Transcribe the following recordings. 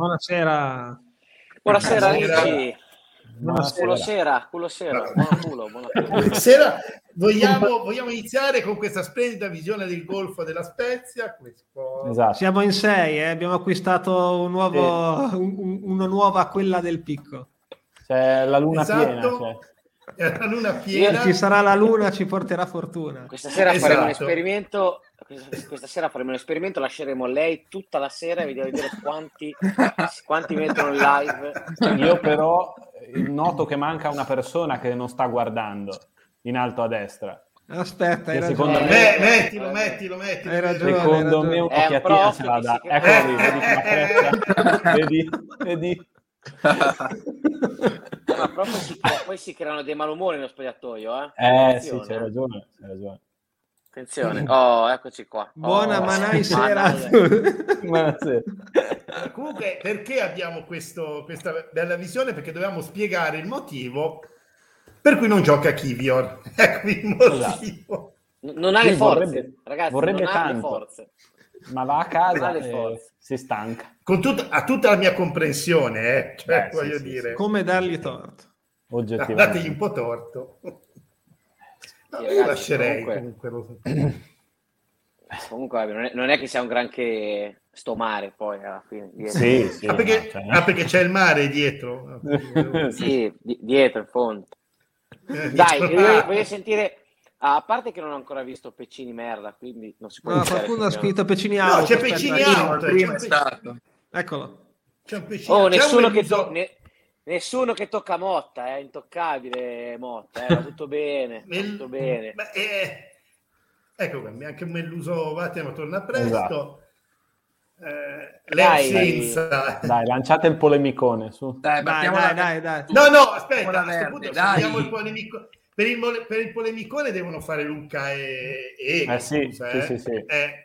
Buonasera. Buonasera, amici. Buonasera. Culo sera, culo sera, buon culo, buon culo. Sera, vogliamo, vogliamo iniziare con questa splendida visione del Golfo della Spezia. Questo- Esatto. Siamo in sei, eh, abbiamo acquistato un nuovo, un- un- una nuova quella del picco. C'è la luna Esatto. piena. Cioè. La luna piena. Ci sarà la luna, ci porterà fortuna. Questa sera faremo un Esatto. esperimento. Questa, sera faremo un esperimento, lasceremo lei tutta la sera e vediamo vedere quanti, quanti mettono in live. Io però eh, noto che manca una persona che non sta guardando in alto a destra. Aspetta, hai ragione. me- Beh, mettilo, mettilo, mettilo. Hai ragione. Secondo hai me ragione. È un un'occhiatina prof se la dà. si- Eccolo lì, vedi come freccia. vedi, vedi. Ma proprio si crea- poi si creano dei malumori nello spogliatoio. Eh, Eh sì, eh. ragione, c'hai ragione. Attenzione. Oh, eccoci qua. Buona Oh. manai sera. Comunque, perché abbiamo questo- questa bella visione? Perché dobbiamo spiegare il motivo per cui non gioca Kivior. Ecco il motivo. N- Non ha le Sì, forze, vorrebbe- ragazzi. vorrebbe non ha le tanto. forze. Ma va a casa e si stanca, Con tut- ha tutta la mia comprensione, eh. cioè, Beh, sì, voglio sì, dire, Come dargli torto? oggettivamente. dategli un po' torto. No, io ragazzi, lascerei comunque- comunque. lo- Comunque, vabbè, non è, non è che sia un granché sto mare poi alla fine. Sì, sì. Ah, perché, no, cioè- ah, perché c'è il mare dietro. Sì, di- dietro in fondo. Eh, Dai, voglio, voglio sentire. ah, a parte che non ho ancora visto Peccini merda, quindi non si può No, qualcuno ha scritto Pecini No, out. c'è aspetta, Pecini io- out. prima c'è è stato. Eccolo. C'è un pescino. Oh, c'è nessuno un che, to- ne- nessuno che tocca Motta, è intoccabile Motta, eh, va tutto bene, va Mel- tutto bene. Beh, eh, ecco qua, anche Melluso Vattimo torna presto. Esatto. Eh, Dai. Senza... Dai, lanciate il polemicone su. Dai, Dai, dai, da- dai, dai. No, no, aspetta, a punto il polemico- Per il, mole- per il polemicone devono fare Luca e, e Eh sì, scusa, sì, eh. sì, sì. Eh,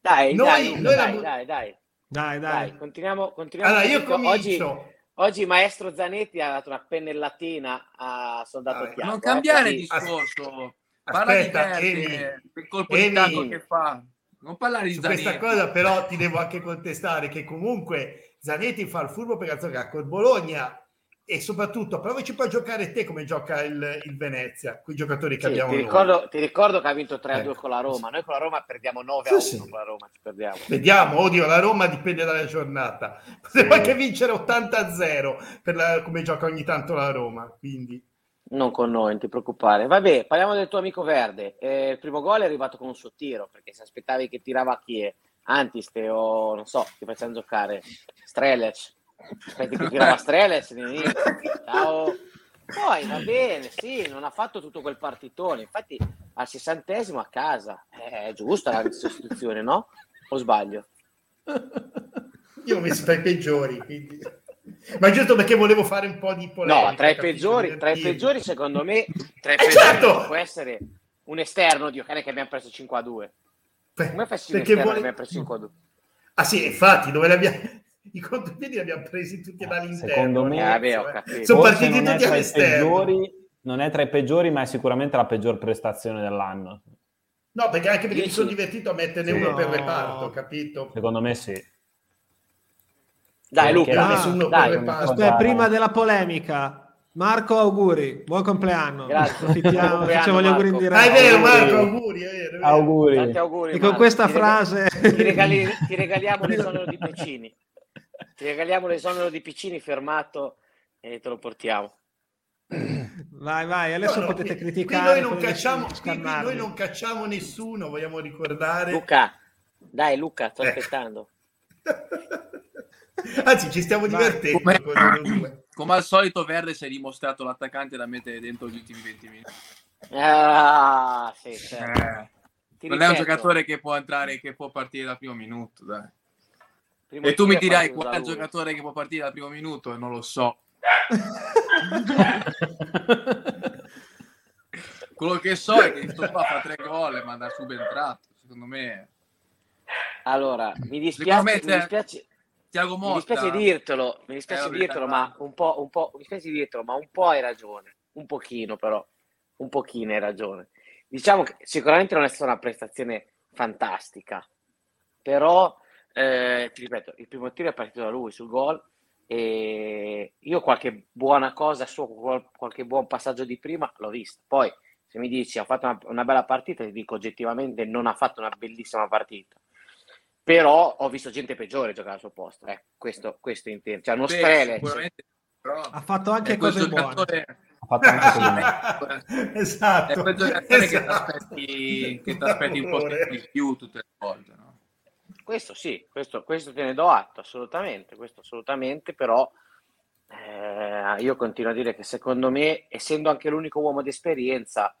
Dai, Noi- dai, Luca, noi dai, la- dai, dai, Dai, dai, dai. continuiamo, continuiamo. Allora, io perché oggi, comincio. Oggi maestro Zanetti ha dato una pennellatina a Soldato Dai, Tiago. Non eh, cambiare così- discorso. Parla Aspetta, di Emi. Verde, il colpo di Emi. tacco che fa. Non parlare di Su questa Zanetti. cosa però ti devo anche contestare che comunque Zanetti fa il furbo per giocare col Bologna e soprattutto provaci poi a giocare te come gioca il, il Venezia, quei giocatori che Sì, abbiamo ti, ricordo, ti ricordo che ha vinto 3-2 Ecco. con la Roma. Noi con la Roma perdiamo 9 Sì, a 1 sì. con la Roma, ci perdiamo. Vediamo, odio la Roma dipende dalla giornata. Potremmo anche vincere 80-0 per la- come gioca ogni tanto la Roma, quindi Non con noi, non ti preoccupare. Vabbè, parliamo del tuo amico Verde. Eh, il primo gol è arrivato con un suo tiro, perché se aspettavi che tirava a chi è Antiste o non so, ti facciamo giocare Strelec. Aspetti che tirava Strelec all'inizio. Ciao. Poi va bene, sì, non ha fatto tutto quel partitone. Infatti al sessantesimo a casa. Eh, È giusta la sostituzione, no? O sbaglio? io l'ho messo tra i peggiori. quindi- Ma giusto perché volevo fare un po' di polemica. No, tra i peggiori, tra i peggiori secondo me, tra i Eh, peggiori certo! può essere un esterno, Dio cane che abbiamo preso 5 a 2. Per- Come fai a vole- abbiamo preso 5 a 2? Ah sì, infatti, dove li abbiamo... I contropiedi li abbiamo presi tutti dall'interno. Secondo me- Eh, vabbè, ho capito. Sono Forse partiti non è tutti tra i all'esterno. peggiori, non è tra i peggiori, ma è sicuramente la peggior prestazione dell'anno. No, perché anche perché mi Dici? sono divertito a metterne Sì. uno per reparto, capito? Secondo me sì. Dai, Luca, L'ho messo uno dai. per reparto. Aspetta, prima della polemica, Marco, auguri, buon compleanno. Grazie. Approfittiamo, Buon compleanno, facciamo gli auguri in diretta. Ah, è vero. Marco, auguri, è vero, è vero. Auguri. Tanti auguri. E con Marco. questa Ti frase Ti, regali- ti regaliamo l'esonero di Piccini. Ti regaliamo l'esonero di Piccini firmato e te lo portiamo. Vai, vai, adesso No, no, potete qui- qui criticare. noi non, potete cacciamo, qui- qui noi non cacciamo nessuno, vogliamo ricordare. Luca, dai Luca, sto Eh. aspettando. Anzi, ci stiamo divertendo Come-. Come al solito, Verde si è dimostrato l'attaccante da mettere dentro gli ultimi 20 minuti. Ah, sì, certo. Eh, non è un ripeto, giocatore che può entrare, che può partire dal primo minuto. Dai. Primo E tu mi dirai qual è il da giocatore che può partire dal primo minuto? E non lo so. Quello che so è che sto qua fa tre gol e manda subentrato. Secondo me, Allora, mi Secondo me dispiace, mi dispiace, Tiago mi Motta. dispiace dirtelo, mi dispiace Eh, vabbè, dirtelo, ma un po', un po', mi dispiace dirtelo, ma un po' hai ragione, un pochino però, un pochino hai ragione. Diciamo che sicuramente non è stata una prestazione fantastica, però eh, ti ripeto, il primo tiro è partito da lui sul gol e io qualche buona cosa qual- qualche buon passaggio di prima l'ho visto. Poi se mi dici ha fatto una, una bella partita, ti dico oggettivamente non ha fatto una bellissima partita. Però ho visto gente peggiore giocare al suo posto, eh. questo, questo intendo. Cioè, uno Beh, però Ha fatto anche cose buone. giocatore, Ha fatto anche così. esatto. è quel giocatore che ti esatto. aspetti, un po' di più tutte le volte. No? Questo sì, questo, questo te ne do atto, assolutamente, questo assolutamente, però eh, io continuo a dire che secondo me, essendo anche l'unico uomo di esperienza,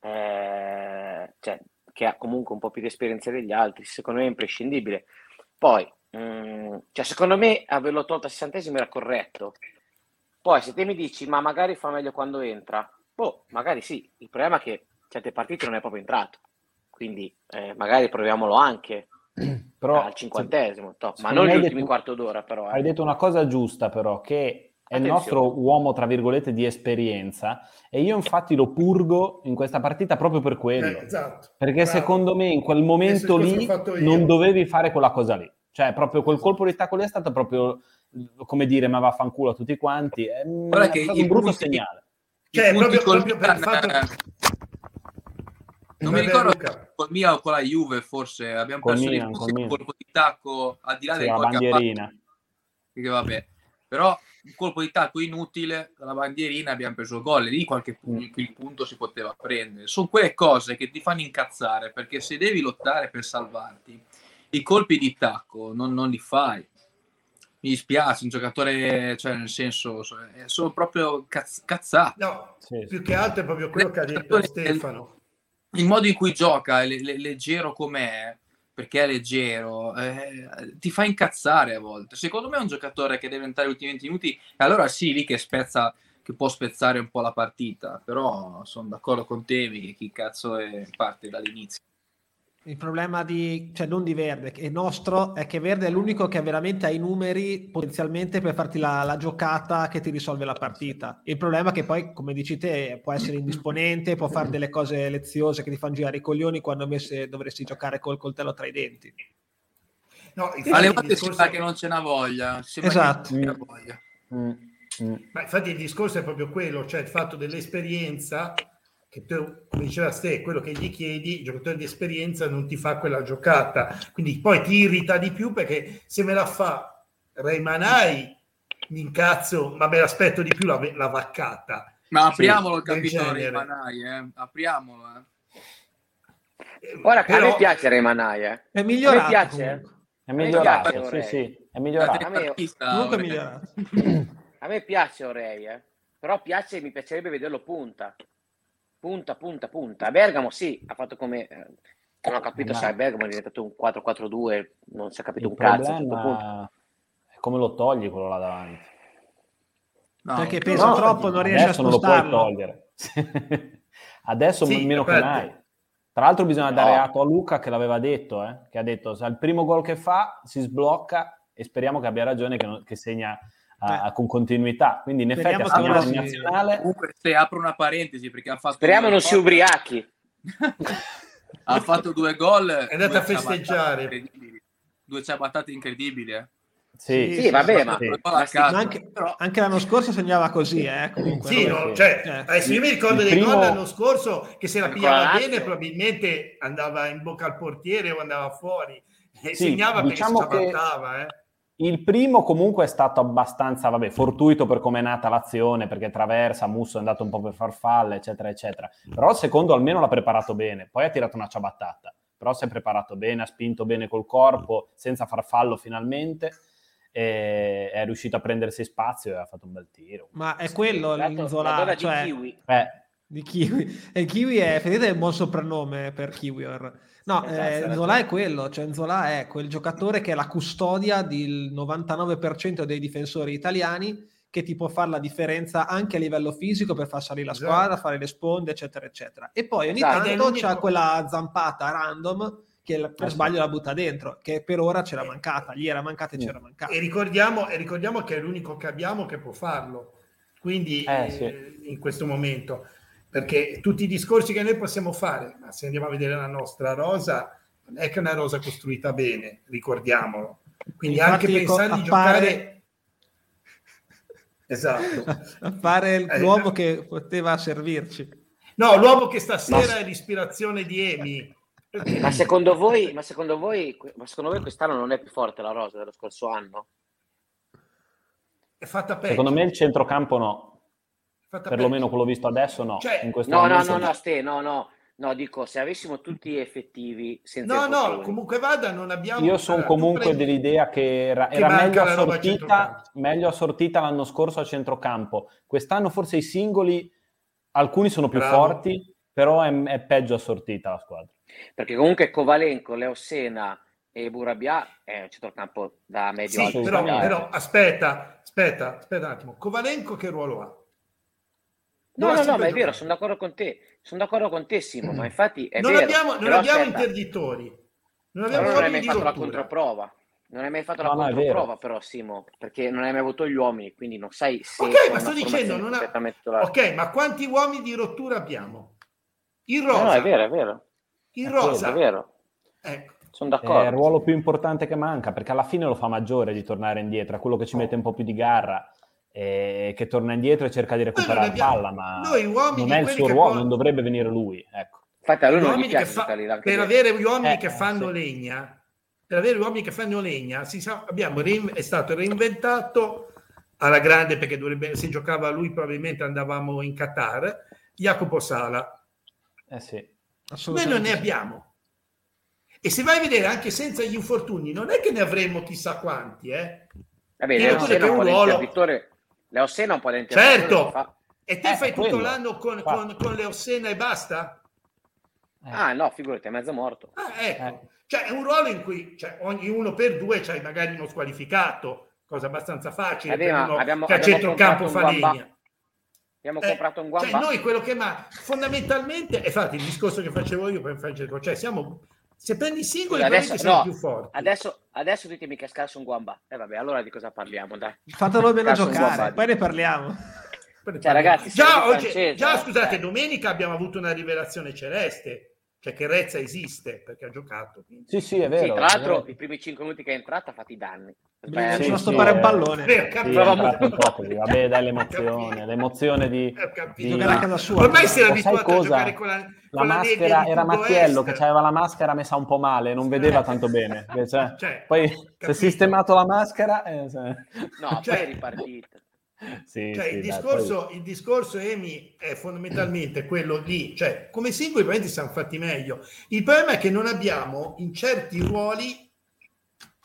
eh, cioè, che ha comunque un po' più di esperienza degli altri, secondo me è imprescindibile. Poi, mm, cioè, secondo me averlo tolto a 60 era corretto. Poi se te mi dici, ma magari fa meglio quando entra, boh, magari sì, il problema è che certe partite non è proprio entrato, quindi eh, magari proviamolo anche Però, al cinquantesimo, top. ma non gli ultimi detto- quarto d'ora però. eh. Hai detto una cosa giusta però, che è il nostro uomo, tra virgolette, di esperienza e io infatti lo purgo in questa partita proprio per quello. Eh, esatto. Perché Bravo. secondo me in quel momento lì non dovevi fare quella cosa lì. Cioè, proprio quel colpo di tacco lì è stato proprio, come dire, ma vaffanculo a tutti quanti. È, Guarda è che stato un brutto punti- segnale. Cioè, proprio- col proprio per il fatto- Non mi ricordo Luca. col Milan o con la Juve, forse abbiamo Col perso Milan, Milan. un colpo di tacco al di là Sì, del gol bandierina. che vabbè. Però un colpo di tacco inutile, la bandierina abbiamo preso il gol, lì qualche pu- Mm. il punto si poteva prendere. Sono quelle cose che ti fanno incazzare, perché se devi lottare per salvarti, i colpi di tacco non, non li fai. Mi dispiace, un giocatore, cioè nel senso, eh, sono proprio cazz- cazzate. No, Sì, sì. più che altro è proprio quello che ha detto Stefano. Il modo in cui gioca, le- le- leggero com'è, perché è leggero, eh, ti fa incazzare a volte. Secondo me è un giocatore che deve entrare gli ultimi 20 minuti, e allora sì, lì che spezza, che può spezzare un po' la partita, però sono d'accordo con te, che chi cazzo è parte dall'inizio. Il problema di, cioè non di Verde, che è nostro, è che Verde è l'unico che veramente ha i numeri potenzialmente per farti la, la giocata che ti risolve la partita. Il problema è che poi, come dici te, può essere indisponente, può fare delle cose leziose che ti fanno girare i coglioni quando invece dovresti giocare col coltello tra i denti. No, infatti Alle il volte si discorso- sa che non ce n'ha voglia. Esatto. n'ha voglia. Mm, mm. Ma infatti il discorso è proprio quello, cioè il fatto dell'esperienza, che tu, come diceva Ste, quello che gli chiedi, il giocatore di esperienza non ti fa quella giocata, quindi poi ti irrita di più perché se me la fa Reimanai, mi incazzo, ma me l'aspetto di più la, la vaccata. Ma apriamolo il del capitolo genere. di Manai, eh. apriamolo. Eh. Ora, a Però- me piace Remanai, eh. È migliorato. A me piace, comunque. È mi migliorato, piace, sì, sì, è migliorato. A me- vorrei- migliorato. A me piace Orei, eh. però piace, mi piacerebbe vederlo punta. Punta, punta, punta. A Bergamo sì, ha fatto come... eh, non ho capito Ma- se a Bergamo è diventato un 4-4-2, non si è capito Il un cazzo certo è come lo togli quello là davanti. No, Perché però- pesa no, troppo, non riesce a Adesso non lo puoi spostarlo. togliere. Adesso Sì, meno che mai. Tra l'altro bisogna No. dare atto a Luca che l'aveva detto, eh, che ha detto se al primo gol che fa si sblocca e speriamo che abbia ragione che, non- che segna a- Eh. con continuità. Quindi in effetti che ora in si- nazionale. Comunque, se apro una parentesi, perché ha fatto Speriamo non si ubriachi. ha fatto due gol. È andato due a festeggiare. Due ciabattate incredibili. eh. Sì, Sì, vabbè, ma- sì. A Ma sì, caso. Ma anche, Però- anche l'anno scorso segnava così, eh, comunque. Sì, no? cioè, Eh. adesso io mi ricordo Il dei primo- gol l'anno scorso che se la pigliava bene probabilmente andava in bocca al portiere o andava fuori e Sì, segnava diciamo perché si che- ciabattava eh. Il primo comunque è stato abbastanza, vabbè, fortuito per come è nata l'azione, perché traversa, Musso è andato un po' per farfalle, eccetera, eccetera. Però il secondo almeno l'ha preparato bene, poi ha tirato una ciabattata, però si è preparato bene, ha spinto bene col corpo, senza far fallo finalmente, e è riuscito a prendersi spazio e ha fatto un bel tiro. Ma è quello la donna cioè, di Kiwi. Eh, di Kiwi. E Kiwi è, vedete, è un buon soprannome per Kiwior. No, Esatto, eh, esatto. Nzola è quello, cioè Nzola è quel giocatore che è la custodia del 99% dei difensori italiani che ti può fare la differenza anche a livello fisico per far salire la Esatto. squadra, fare le sponde, eccetera, eccetera. E poi ogni Esatto. Tanto l'unico- c'ha quella zampata random che per Eh sì. sbaglio la butta dentro, che per ora c'era mancata, gli era mancata e c'era mancata. e ricordiamo, e ricordiamo che è l'unico che abbiamo che può farlo quindi Eh, eh, sì. in questo momento perché tutti i discorsi che noi possiamo fare ma se andiamo a vedere la nostra rosa non è che è una rosa costruita bene, ricordiamolo. Quindi Infatti, anche pensare ecco, di appare- giocare... Esatto. fare Eh, l'uomo che poteva servirci. No, l'uomo che stasera Ma- è l'ispirazione di Emi. Ma secondo voi, ma secondo voi, ma secondo voi quest'anno non è più forte la rosa dello scorso anno? È fatta peggio. Secondo me il centrocampo no, perlomeno quello visto adesso no. Cioè, In questo No, no, no, no, Ste, no, no, no, dico, se avessimo tutti effettivi senza No, no, comunque vada, non abbiamo... Io sono comunque prendi- dell'idea che era, Che era meglio, assortita, meglio assortita l'anno scorso a centrocampo. Quest'anno forse i singoli, alcuni sono più Bravo. forti, però è, è peggio assortita la squadra. Perché comunque Kovalenko, Leo Sena e Burabia è un centrocampo da medio Sì, alto. però, però aspetta, aspetta, aspetta un attimo. Covalenco che ruolo ha? No, no, no, ma è vero, sono d'accordo con te. Sono d'accordo con te, Simo, ma infatti è non vero. abbiamo, non abbiamo aspetta, interditori. Non abbiamo non hai mai di fatto la rottura. controprova. Non hai mai fatto No, la no, controprova, vero. però, Simo, perché non hai mai avuto gli uomini, quindi non sai se Ok, ma sto dicendo, non ha-. Ok, ma quanti uomini di rottura abbiamo? Il No, rosa. no, è vero, è vero. Il È rosa. È vero, Ecco. sono È il d'accordo. ruolo più importante che manca, perché alla fine lo fa maggiore di tornare indietro, è quello che ci mette un po' più di garra, che torna indietro e cerca di recuperare abbiamo- palla, ma noi uomini, non è il suo ruolo, poi- non dovrebbe venire lui. Ecco. Infatti a lui non gli piace fa- per avere gli uomini Eh, che fanno sì. legna, per avere gli uomini che fanno legna, si sa- abbiamo rein- è stato reinventato alla grande perché dovrebbe, se giocava lui probabilmente andavamo in Qatar, Jacopo Sala. Eh sì. Noi Assolutamente non ne abbiamo. E se vai a vedere anche senza gli infortuni, non è che ne avremmo chissà quanti, eh? Vabbè, Io che un ruolo- l'interditore. Leo Sena un po' l'interditore Certo. fa. E te Eh, fai tutto quello. l'anno con, con, con Leossena e basta? Eh. Ah, no, figurati, è mezzo morto. Ah, ecco. Eh. Cioè, è un ruolo in cui cioè, ogni uno per due c'hai magari uno squalificato, cosa abbastanza facile Vabbè, per uno abbiamo- che a abbiamo centrocampo comprato fa legna. Abbiamo Eh, comprato un Cioè, guamba. noi quello che ma fondamentalmente, e infatti il discorso che facevo io per Francesco, cioè siamo, se prendi i singoli, adesso- no, più forti. Adesso, adesso ditemi che scarso un guamba. E vabbè, allora di cosa parliamo, dai. Fatelo almeno Cazzo, giocare, poi ne parliamo. Cioè, ragazzi, già, oggi- francese, già eh. scusate, Eh. domenica abbiamo avuto una rivelazione celeste, cioè che Rezza esiste perché ha giocato. quindi- Sì, sì, è Sì, vero. tra è l'altro, vero. i primi 5 minuti che è entrata ha fatto i danni. Sì, Sbagliato. sono sì, stoppare un eh. pallone. Sì, capito. un po' così. Vabbè, dai, l'emozione, capito. l'emozione di... Capito. di- Giocare a casa sua. Ormai si era abituato a cosa? giocare con la, con la maschera era Mattiello Est. che aveva la maschera messa un po' male, non vedeva tanto bene. Cioè, Cioè, poi si è capito. sistemato la maschera. eh, se- No, Cioè- poi è ripartita. Sì, Cioè, sì, il, dai, discorso, il discorso, Emi, è fondamentalmente quello lì. Cioè, come singoli probabilmente siamo fatti meglio. Il problema è che non abbiamo in certi ruoli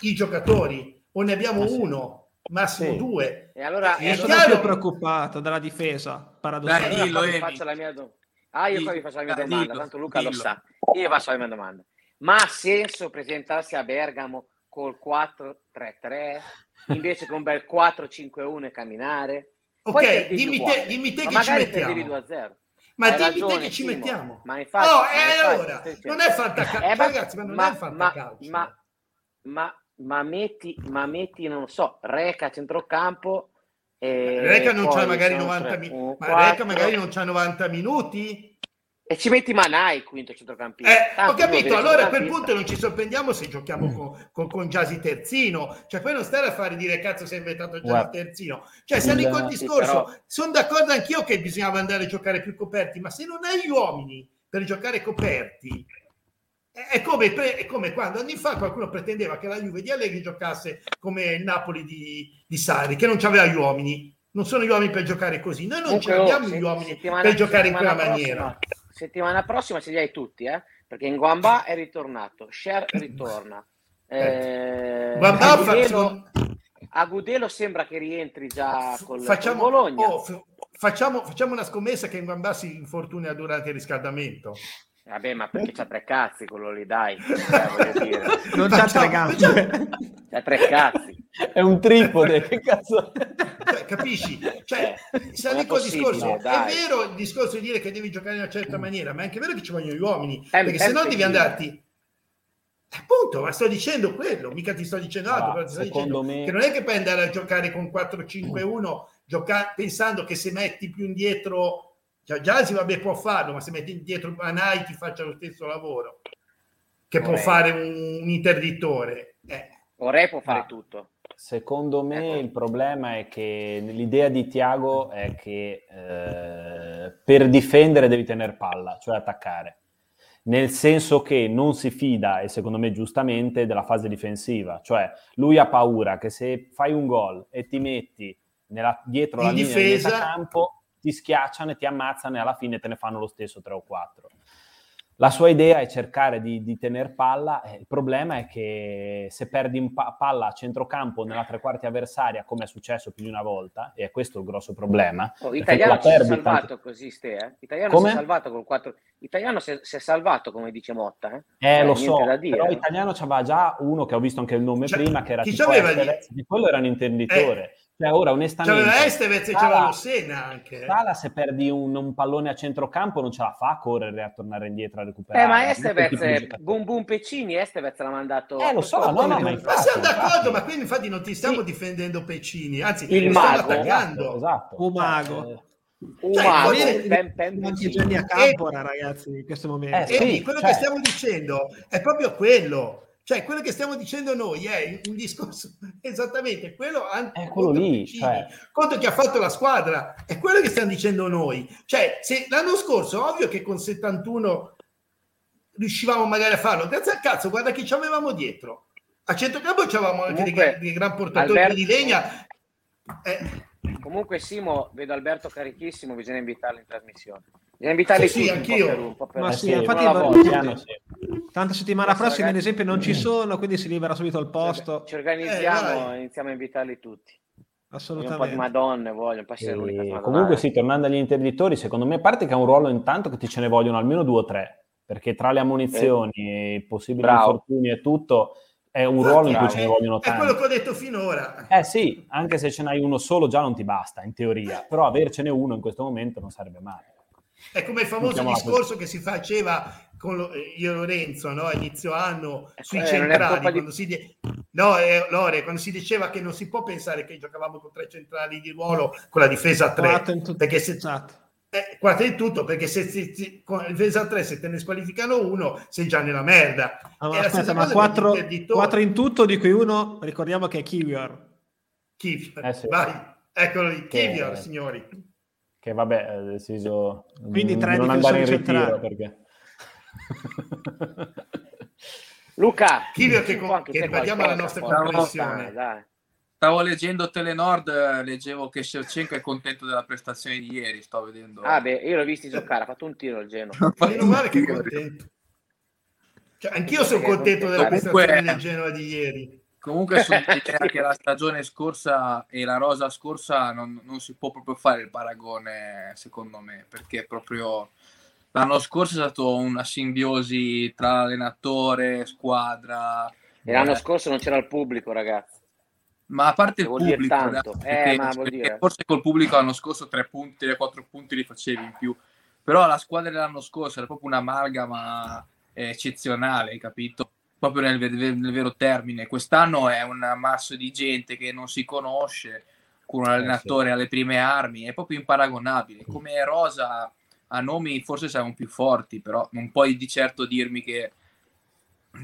i giocatori, o ne abbiamo Ah, sì. uno, massimo Sì. due. E allora, e sono chiaro- più preoccupato dalla difesa, paradossalmente. allora dillo, faccio la mia do- Ah, io qua vi faccio la mia Dillo, domanda, dillo, tanto Luca lo sa. Io vi faccio la mia domanda. Ma ha senso presentarsi a Bergamo col 4-3-3 invece che un bel 4-5-1 e camminare? Ok, dimmi te, dimmi te ma che ci mettiamo. 2-0. Ma Hai dimmi ragione, te che ci Simo, mettiamo. Ma infatti, oh, ma e infatti, allora, dicendo- non è fantacalcio, Eh, ragazzi, ma non ma- è fantacalcio. Ma, ma, ma metti, ma metti, non lo so, Reca a centrocampo. E Reca non c'ha magari sono 90 tre, minuti. Ma Reca magari non c'ha 90 minuti. E ci metti Manai quinto centrocampista. Eh, ho capito, allora a quel punto non ci sorprendiamo se giochiamo con, con, con Giasi terzino, cioè poi non stare a fare dire cazzo sei inventato Giasi Guarda, terzino, cioè siamo il- in quel sì, discorso, però- sono d'accordo anch'io che bisognava andare a giocare più coperti, ma se non hai gli uomini per giocare coperti, è è come, pre- è come quando anni fa qualcuno pretendeva che la Juve di Allegri giocasse come il Napoli di, di Sarri, che non aveva gli uomini. Non sono gli uomini per giocare così, noi non oh, abbiamo se- gli uomini per giocare in quella maniera. prossima- settimana prossima ce li hai tutti, eh? Perché in Guamba è ritornato, Sher ritorna. Eh, Agudelo, secondo- Agudelo sembra che rientri già col, facciamo, col Bologna. oh, f- facciamo, facciamo una scommessa che Ngamba si infortuna durante il riscaldamento. Vabbè, ma perché c'ha tre cazzi quello lì, dai. Eh. Non c'ha tre gambe. C'ha tre cazzi. È un tripode, che cazzo... Cioè, capisci? Cioè, se possibile, discorso, è vero il discorso di dire che devi giocare in una certa maniera, ma è anche vero che ci vogliono gli uomini, È- perché è se no devi andarti. Appunto, ma sto dicendo quello, mica ti sto dicendo altro, Ah, però ti sto secondo dicendo me- che non è che puoi andare a giocare con 4-5-1 gioca- pensando che se metti più indietro, cioè Giasi vabbè può farlo, ma se metti indietro Anai ti faccia lo stesso lavoro. che può Orei. fare un, un interdittore. Eh, Ore può fare Ah. tutto. Secondo me il problema è che l'idea di Tiago è che eh, per difendere devi tenere palla, cioè attaccare. Nel senso che non si fida, e secondo me giustamente, della fase difensiva. Cioè lui ha paura che se fai un gol e ti metti nella- dietro la In linea di difesa- metà campo, ti schiacciano e ti ammazzano e alla fine te ne fanno lo stesso 3 o 4. La sua idea è cercare di, di tener palla, eh, il problema è che se perdi in pa- palla a centrocampo nella tre quarti avversaria, come è successo più di una volta, e è questo il grosso problema, Oh, Italiano si è salvato tanti- così, ste, eh? Italiano Come? si è salvato col 4. Italiano si è, si è salvato, come dice Motta, eh? Eh, Eh, lo so, da dire, però eh. italiano c'aveva già uno che ho visto anche il nome Cioè, prima, che era chi tipo? Estevez, di quello era un intenditore. Cioè, ora, onestamente... c'aveva Estevez e c'aveva lo Sena anche. eh. Sala, se perdi un, un pallone a centrocampo non ce la fa a correre a tornare indietro a recuperare. Eh, ma Estevez, boom boom Peccini, Estevez l'ha mandato... Eh, lo so, no, no, ma Ma siamo d'accordo, ma quindi infatti non ti stiamo Sì. difendendo Peccini, anzi, Il lo stiamo mago. attaccando. Esatto. Un mago. Eh, Un Cioè, anche. Gianni a Campora, ragazzi, in questo momento. Eh, sì, quello cioè- che stiamo dicendo è proprio quello. Cioè, quello che stiamo dicendo noi è un discorso esattamente quello anche È quello lì, cioè. contro chi ha fatto la squadra. È quello che stiamo dicendo noi. Cioè, se l'anno scorso, ovvio che con 71 riuscivamo magari a farlo, grazie al cazzo, guarda chi ci avevamo dietro. A centrocampo c'avevamo anche dei, Comunque, dei gran portatori Alberto- di legna. Eh, Comunque Simo, vedo Alberto carichissimo, bisogna invitarlo in trasmissione. Bisogna invitarli Sì, sì, tutti, anch'io. un po' per- un po' per- Ma sì, sì, infatti volta. sì. Tanto settimana Adesso, prossima, ad ragazzi- esempio, non ci sono, quindi si libera subito il posto. Ci organizziamo Eh, e iniziamo a invitarli tutti. Voglio un po' di Assolutamente. madonne, voglio, essere E l'unica madonna. comunque sì, tornando agli interdittori, secondo me, a parte che ha un ruolo intanto che ti ce ne vogliono almeno due o tre, perché tra le ammonizioni e i possibili Bravo. infortuni e tutto, è un ruolo in cui bravo. ce ne vogliono è quello che ho detto finora. Eh sì, anche se ce n'hai uno solo già non ti basta, in teoria, però avercene uno in questo momento non sarebbe male. È come il famoso discorso che si faceva con lo- eh, io e Lorenzo no? a inizio anno sui Eh, non è centrali. colpa di- Quando si, di- no, eh, Lore, quando si diceva che non si può pensare che giocavamo con tre centrali di ruolo con la difesa a tre. Quattro in tutto. Perché se, Esatto. eh, quattro in tutto, perché se, se- se- con la difesa a tre, se te ne squalificano uno, sei già nella merda. Ah, ma aspetta, ma quattro, quattro in tutto, di cui uno ricordiamo che è Kiwior. Kivior, Eh sì. vai, eccolo lì, Kivior, signori. Che vabbè, ha deciso Quindi di tre non andare in ritiro centrali. perché... Luca, Kivior che con- che ribadiamo la nostra comprensione. Stavo leggendo Telenord, eh, leggevo che Shevchenko è contento della prestazione di ieri, sto vedendo. Ah, beh, io l'ho visto giocare, ha fatto un tiro il Genoa. Meno male che è contento. Cioè, anch'io sono contento della Comunque- prestazione del Genoa di ieri. Comunque sono dell'idea che la stagione scorsa e la rosa scorsa non, non si può proprio fare il paragone, secondo me, perché proprio l'anno scorso è stato una simbiosi tra allenatore, squadra. E l'anno eh, scorso non c'era il pubblico, ragazzi. Ma a parte il Vuol dire pubblico, ragazzi, Eh, perché- forse col pubblico l'anno scorso tre punti, quattro punti li facevi in più. Però la squadra dell'anno scorso era proprio un'amalgama eh, eccezionale, capito? Proprio nel, ver- nel vero termine. Quest'anno è un ammasso di gente che non si conosce, con un allenatore alle prime armi, è proprio imparagonabile. Come Rosa a nomi forse siamo più forti, però non puoi di certo dirmi che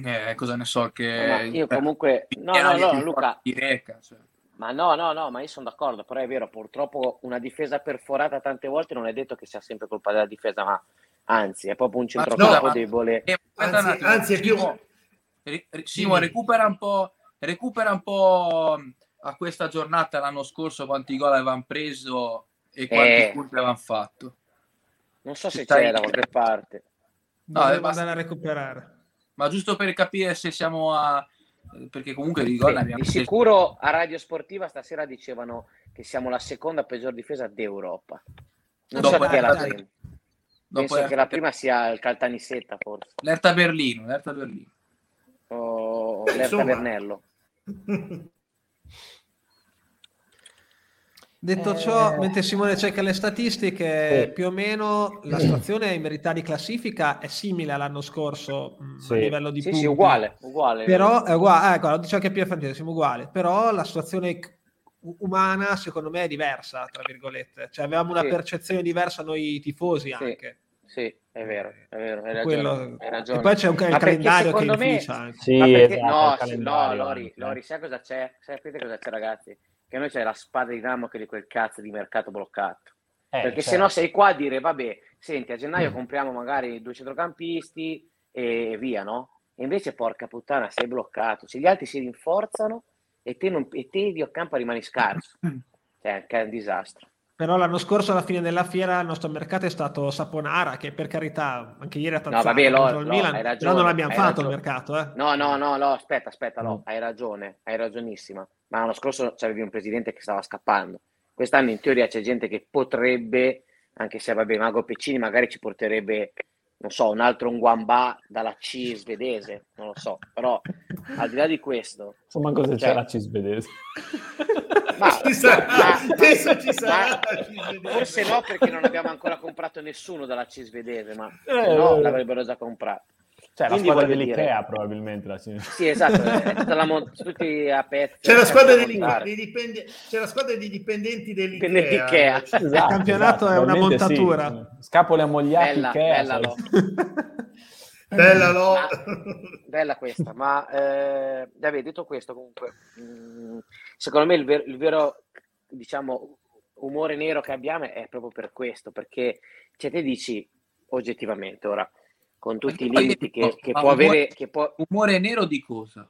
eh, cosa ne so che Ma io comunque... No, no, no, Luca, Reca, cioè. Ma no, no, no, ma io sono d'accordo, però è vero, purtroppo una difesa perforata tante volte non è detto che sia sempre colpa della difesa, ma anzi è proprio un centrocampo ma- debole. Eh, aspetta Anzi- anzi, è più- Simo, ri- Simo, Dimmi. recupera un po', recupera un po' a questa giornata l'anno scorso quanti gol avevano preso e quanti Eh. punti avevano fatto. Non so se Stai- c'è da qualche parte. No, eh, basta- andare a recuperare. Ma giusto per capire se siamo a... perché comunque di gol ne Sì, abbiamo di sicuro a Radio Sportiva stasera dicevano che siamo la seconda peggior difesa d'Europa. Non Dopo so chi è la l'Erta- prima. dopo Penso che la prima sia il Caltanissetta, forse. l'Erta Berlino, l'Erta Berlino. O Beh, l'Erta insomma. Bernello. Detto Eh. ciò, mentre Simone cerca le statistiche, Sì. più o meno la situazione in verità di classifica è simile all'anno scorso mh, Sì. a livello di Sì, punti. sì, uguale, uguale. Però è uguale, ecco, lo dice anche Pier Fantini, siamo uguali, però la situazione umana secondo me è diversa, tra virgolette. Cioè avevamo una Sì. percezione diversa noi tifosi anche. Sì, è vero, è vero, hai ragione. Quello- hai ragione. E poi c'è un ca- il Ma perché calendario che me- inficia anche. Sì, perché- esatto, no, no, Lori. Lori, sai cosa c'è? Sapete cosa c'è, ragazzi? Che noi c'è la spada di Damocle di quel cazzo di mercato bloccato. Eh, Perché certo. se no sei qua a dire, vabbè, senti, a gennaio compriamo magari due centrocampisti e via, no? E invece, porca puttana, sei bloccato. Se gli altri si rinforzano e te, non, e te di Occampo rimani scarso. Cioè, è un disastro. Però l'anno scorso alla fine della fiera il nostro mercato è stato Saponara, che per carità anche ieri ha tazzato vabbè, Lo- il Lo, Milan, hai ragione, però non l'abbiamo fatto il ragione. mercato. Eh. No, no, no, no, aspetta, aspetta, no, Mm. hai ragione, hai ragionissima. Ma l'anno scorso c'avevi un presidente che stava scappando. Quest'anno in teoria c'è gente che potrebbe, anche se vabbè, Mago Peccini magari ci porterebbe, non so, un altro Nguamba dalla C svedese, non lo so. Però al di là di questo, Insomma, cosa Cioè- c'è la C svedese? ma, Ci sarà, ma- adesso ci sarà la forse no perché non abbiamo ancora comprato nessuno dalla C svedese, ma Eh, no eh. l'avrebbero già comprato. Cioè, la Quindi squadra voglio dell'Ikea dire- probabilmente la Sì, esatto, la mon- tutti a pezzi. C'è la squadra montare. dei dipende- c'è la squadra di dipendenti dell'Ikea. Dell'Ikea. Cioè, Il campionato è una probabilmente sì. montatura. Scapole ammogliati Bella, Ikea. bella. Bella Lo. Ma- Bella questa, ma eh, vabbè, detto questo, comunque, mh, secondo me il, ver- il vero, diciamo, umore nero che abbiamo è proprio per questo, perché cioè, te dici oggettivamente ora, con tutti i limiti che, che può umore- avere, che può, Umore nero di cosa?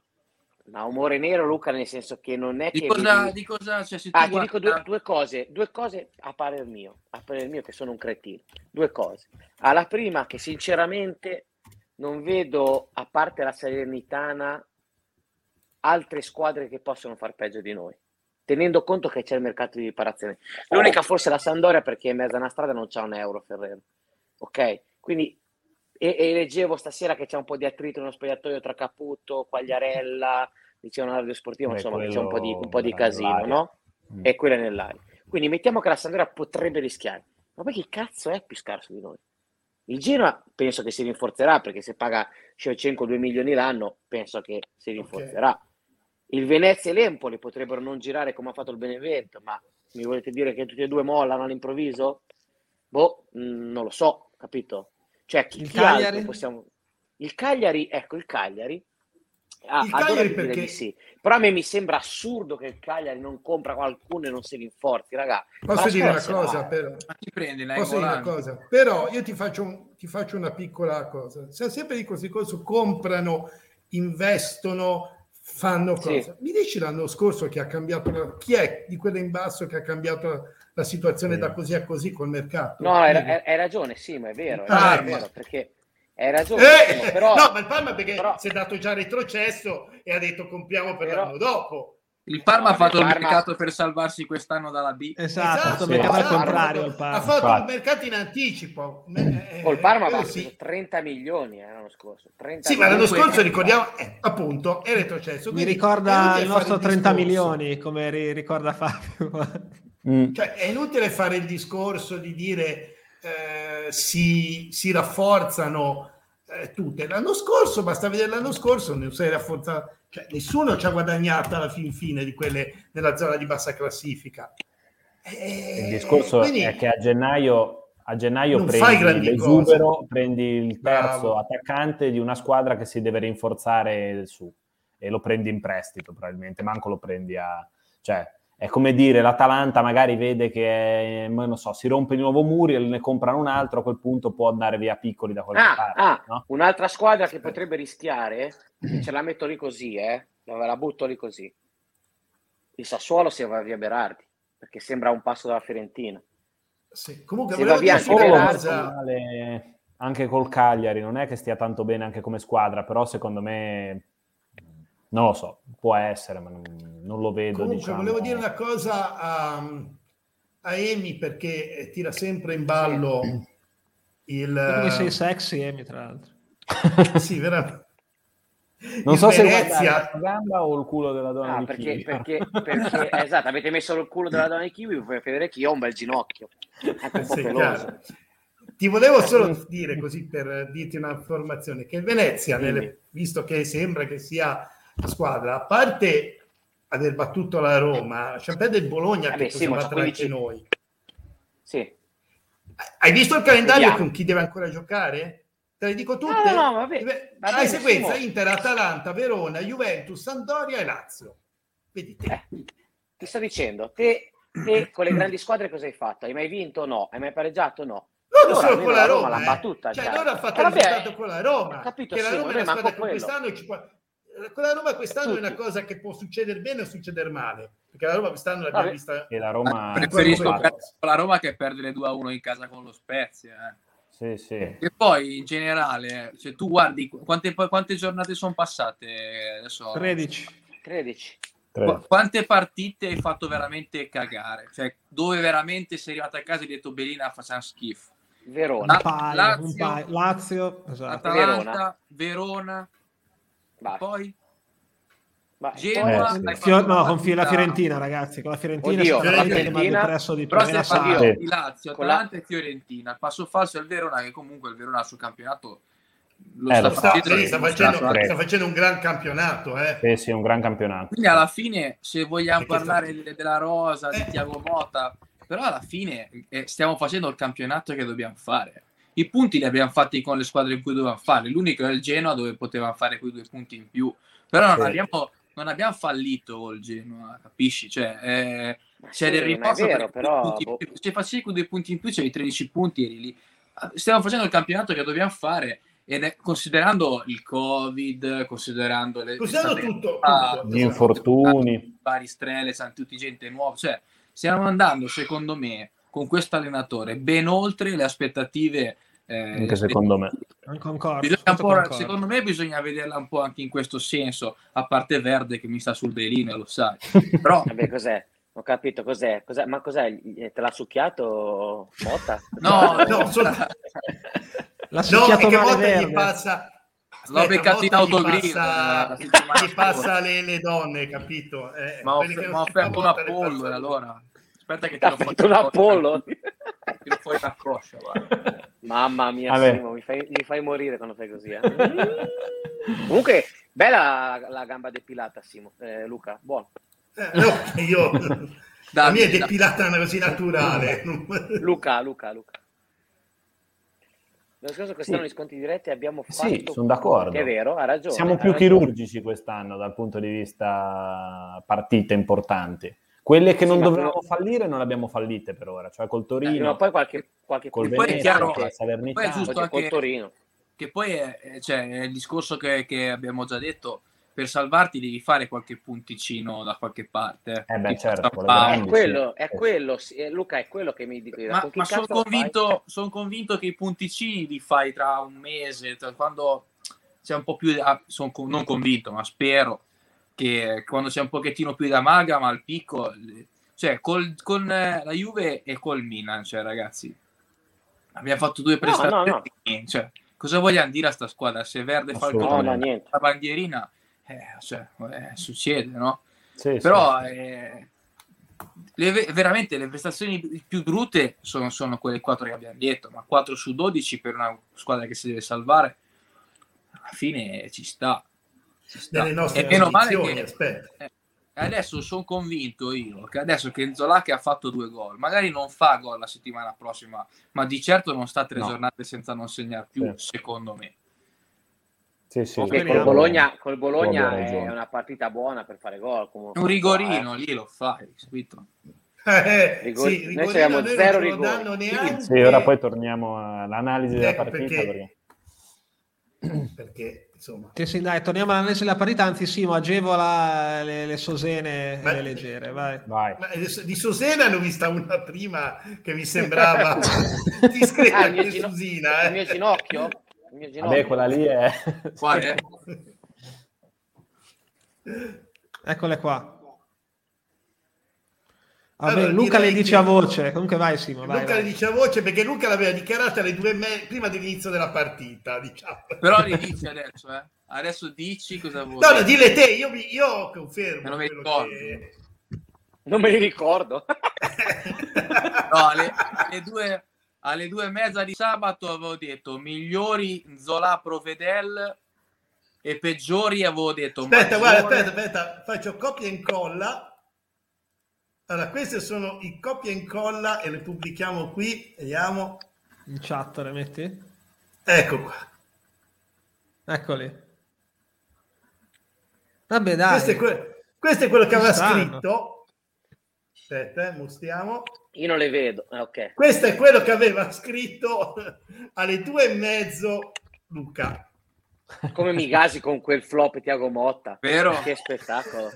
ma umore nero, Luca, nel senso che non è Di che cosa, vedi- di cosa cioè, se Ah, ti guarda- dico due, due cose, due cose a parer mio, a parer mio che sono un cretino. Due cose. Alla prima che sinceramente non vedo, a parte la Salernitana, altre squadre che possono far peggio di noi, tenendo conto che c'è il mercato di riparazione. L'unica forse è la Sandoria perché in mezzo a una strada non c'è un euro Ferrero. Ok? Quindi e, e leggevo stasera che c'è un po' di attrito nello spogliatoio tra Caputo, Quagliarella, dicevano alla radio sportiva, Beh, insomma, c'è un po' di, un po' di casino, nell'aria. no? Mm. E quella nell'aria. Quindi mettiamo che la Sampdoria potrebbe rischiare. Ma poi chi cazzo è più scarso di noi? Il Genoa penso che si rinforzerà perché se paga Shevchenko 2 milioni l'anno penso che si rinforzerà. Il Venezia e l'Empoli potrebbero non girare come ha fatto il Benevento, ma mi volete dire che tutti e due mollano all'improvviso? Boh, mh, non lo so, capito? Cioè, chi, Il chi altro Cagliari? possiamo... Il Cagliari, ecco, il Cagliari... Ah, Il Cagliari perché- di sì. Però a me mi sembra assurdo che il Cagliari non compra qualcuno e non si rinforzi, raga. Posso dire una cosa, l'ha. però? Ma ti prendi Posso dire una cosa? Però io ti faccio, un- ti faccio una piccola cosa. Se sempre di questi cose comprano, investono, fanno Sì. cose. Mi dici l'anno scorso che ha cambiato la- chi è di quella in basso che ha cambiato la, la situazione Sì. da così a così col mercato? No, hai, hai- ragione, sì, ma è vero, è, Ah, vero, è vero, perché hai ragione, Eh, Simo, però, no, ma il Parma perché però- si è dato già retrocesso e ha detto compriamo per Però- l'anno dopo. Il Parma No, ha fatto il il Parma- mercato per salvarsi quest'anno dalla B. Esatto, Esatto, sì. mercato al esatto, contrario. ha il fatto- Parma. Ha fatto un mercato in anticipo. Eh, oh, il Parma quello ha sì. speso 30 milioni eh, l'anno scorso. 30 Sì, ma l'anno scorso ricordiamo, eh, appunto, è retrocesso. Mi ricorda il nostro 30 discorso. milioni, come ri- ricorda Fabio. Mm. Cioè, è inutile fare il discorso di dire eh, si, si rafforzano eh, tutte. L'anno scorso, basta vedere l'anno scorso, non si è rafforzato. Cioè, nessuno ci ha guadagnato alla fin fine di quelle nella zona di bassa classifica. Eh, Il discorso quindi- è che a gennaio, a gennaio prendi l'esubero, prendi il terzo Bravo. attaccante di una squadra che si deve rinforzare su e lo prendi in prestito probabilmente, manco lo prendi a... Cioè, è come dire, l'Atalanta magari vede che, ma non so, si rompe di nuovo muri e ne comprano un altro, a quel punto può andare via piccoli da qualche Ah, parte, ah, no? un'altra squadra che potrebbe rischiare, ce la metto lì così, eh, la butto lì così. Il Sassuolo se va via Berardi, perché sembra un passo dalla Fiorentina. sì. Comunque, volevo va via anche Berardi. anche col Cagliari, non è che stia tanto bene anche come squadra, però secondo me non lo so, può essere, ma non, non lo vedo. Comunque, diciamo. volevo dire una cosa a, a Emi perché eh, tira sempre in ballo il... Come sei sexy, Emi, tra l'altro. Sì, veramente. Non Il so se Venezia- guardare la gamba o il culo della donna Ah, di perché, Chivi. perché, perché esatto, avete messo il culo della donna di Kiwi per vedere che io ho un bel ginocchio, anche un po' Sì, peloso. Ti volevo solo dire così per dirti una informazione che il Venezia, nelle- visto che sembra che sia squadra, a parte aver battuto la Roma, c'è un il Bologna eh che sì, possiamo battere noi. Sì. Hai visto il calendario Vediamo. con chi deve ancora giocare? Te le dico tutte? No, no, no vabbè. Eh, vabbè Hai ah, sequenza Inter, Atalanta, Verona, Juventus, Sandoria e Lazio. Vedi te. Eh, ti sto dicendo, te, te con le grandi squadre cosa hai fatto? Hai mai vinto o no? Hai mai pareggiato o no? No, allora, solo con la Roma, Roma eh. l'ha battuta. Cioè, già. loro hanno fatto eh, vabbè, il risultato con la Roma. Capito, che la Roma sì, è una squadra che quest'anno 50... Eh, quella Roma quest'anno è una cosa che può succedere bene o succedere male perché la Roma quest'anno l'abbiamo ah, vista e la Roma ah, preferisco la Roma che perdere 2-1 in casa con lo Spezia eh. sì, sì. e poi in generale eh, se tu guardi quante, quante giornate sono passate adesso 13 13 quante partite hai fatto veramente cagare? Cioè, dove veramente sei arrivato a casa e hai detto Belina facciamo schifo? Verona, La- Lazio, Lazio esatto. Atalanta, Verona. Verona Basta. poi Ma- Genoa, poi- hai Fio- fatto no, con la Fiorentina, ragazzi. Con la Fiorentina Oddio, la Fiorentina- depresso di. Però Sarri. parlando Sì. di Lazio, Atalanta e Fiorentina. Il passo falso è il Verona, che comunque il Verona sul campionato lo Eh, sta lo Sta, facendo. sì, sta facendo, sta- facendo un gran campionato, eh. Sì, sì, un gran campionato. Quindi alla fine, se vogliamo Perché parlare sta- de- della rosa, di Eh. Tiago Motta, però alla fine eh, stiamo facendo il campionato che dobbiamo fare. I punti li abbiamo fatti con le squadre in cui dovevamo fare. L'unico è il Genoa dove potevamo fare quei due punti in più. Però non, Sì. abbiamo, non abbiamo fallito col Genoa, capisci? Cioè, eh, c'è sì, del riposo. vero, però, punti- boh. Se facevi quei due punti in più, c'avevi 13 punti, eri lì. Stiamo facendo il campionato che dobbiamo fare. Ed è considerando il Covid, considerando le, Considerando tutto, Ah, tutto. Gli infortuni. vari siamo tutti gente nuova. Cioè, stiamo andando, secondo me, con questo allenatore ben oltre le aspettative. Eh, Anche secondo me. Concordo. secondo me bisogna vederla un po' anche in questo senso, a parte Verde che mi sta sul belino, lo sai. Però Vabbè, cos'è? Ho capito cos'è. cos'è? Ma cos'è? Te l'ha succhiato Motta? no, No, solo- L'ha No, succhiato male Motta gli passa... L'ho Aspetta, beccato in gli autogrill, passa- la settimana Gli passa le, le donne, capito? Eh, ma ho, non ho passa e aspetta che Ti ha tiro fuori fatto un la coscia. Apollo? Tiro fuori la coscia, guarda. Mamma mia. Simo, mi fai, mi fai morire quando fai così. eh. Comunque, bella la, la gamba depilata, Simo. Eh, Luca, buono. Eh, no, io... La mia è depilata così naturale. Luca, Luca, Luca. L'anno scorso quest'anno Sì. gli sconti diretti abbiamo fatto... Sì, sono d'accordo. È vero, ha ragione. Siamo ha più ragione. chirurgici quest'anno dal punto di vista partite importanti. Quelle che Sì, non dovevamo prima- fallire non le abbiamo fallite per ora, cioè col o Torino, poi qualche, qualche col poi è Venezia, chiaro- con la poi Salernitana. è giusto Oggi col anche- Torino. che poi è, cioè, è il discorso che, che abbiamo già detto, per salvarti devi fare qualche punticino da qualche parte. Eh beh, certo. È quello, sì. è quello, sì, eh, Luca, è quello che mi dico io. Ma, ma sono convinto, son convinto che i punticini li fai tra un mese, tra- quando c'è un po' più, ah, son non convinto, ma spero che quando c'è un pochettino più d'amalgama al picco, cioè col- con eh, la Juve e col Milan, cioè ragazzi, abbiamo fatto due No, prestazioni, no, cioè, cosa vogliamo dire a sta squadra? Se Verde fa il No, no, la bandierina, eh, cioè, eh, succede, no? Sì, sì. Però eh, le ve- veramente le prestazioni più brutte sono, sono quelle 4 che abbiamo detto, ma 4 su 12 per una squadra che si deve salvare, alla fine ci sta. Nelle nostre E meno male che aspetta. eh, adesso sono convinto io che adesso che Zola che ha fatto due gol, magari non fa gol la settimana prossima, ma di certo non sta tre No. giornate senza non segnare più, Sì. secondo me. Sì, sì. Speriamo. col Bologna, col Bologna è una partita buona per fare gol. comunque. Un rigorino Eh. lì lo fai, capito? Eh, Rigori- sì, noi abbiamo noi zero rigori. danno neanche Sì, ora poi torniamo all'analisi della Ecco partita. perché- perché- perché insomma Sì, sì, dai, torniamo all'analisi della parità, anzi Simo agevola le, le sosene Ma- le leggere, vai. Vai. Ma di Sosena ho vista una prima che mi sembrava discreta Ah, il mio, che gino- Susina, il mio eh. ginocchio? Il mio ginocchio. Vabbè, quella lì è... Qua, eh. Eccole qua. Vabbè, Allora, Luca le dice che- a voce, comunque vai Simo, vai, Luca vai. le dice a voce perché Luca l'aveva dichiarata alle due me- prima dell'inizio della partita, diciamo. Però ridici adesso, eh. Adesso dici cosa vuoi. No, no, dille te, io, mi- io confermo. Non mi ricordo. che- Non me li ricordo. No, alle, alle due, alle due e mezza di sabato avevo detto migliori Zola Provedel e peggiori avevo detto Aspetta, guarda, Maggiore- aspetta, aspetta, faccio copia e incolla. Allora, queste sono i copia e incolla e le pubblichiamo qui. Vediamo. In chat le metti? Ecco qua. Eccoli. Vabbè, dai. Questo è, que- questo è quello che aveva scritto. Aspetta, eh, mostriamo. Io non le vedo. Eh, ok. Questo è quello che aveva scritto alle due e mezzo Luca. Come mi gasi con quel flop Tiago Motta. Vero? Che spettacolo.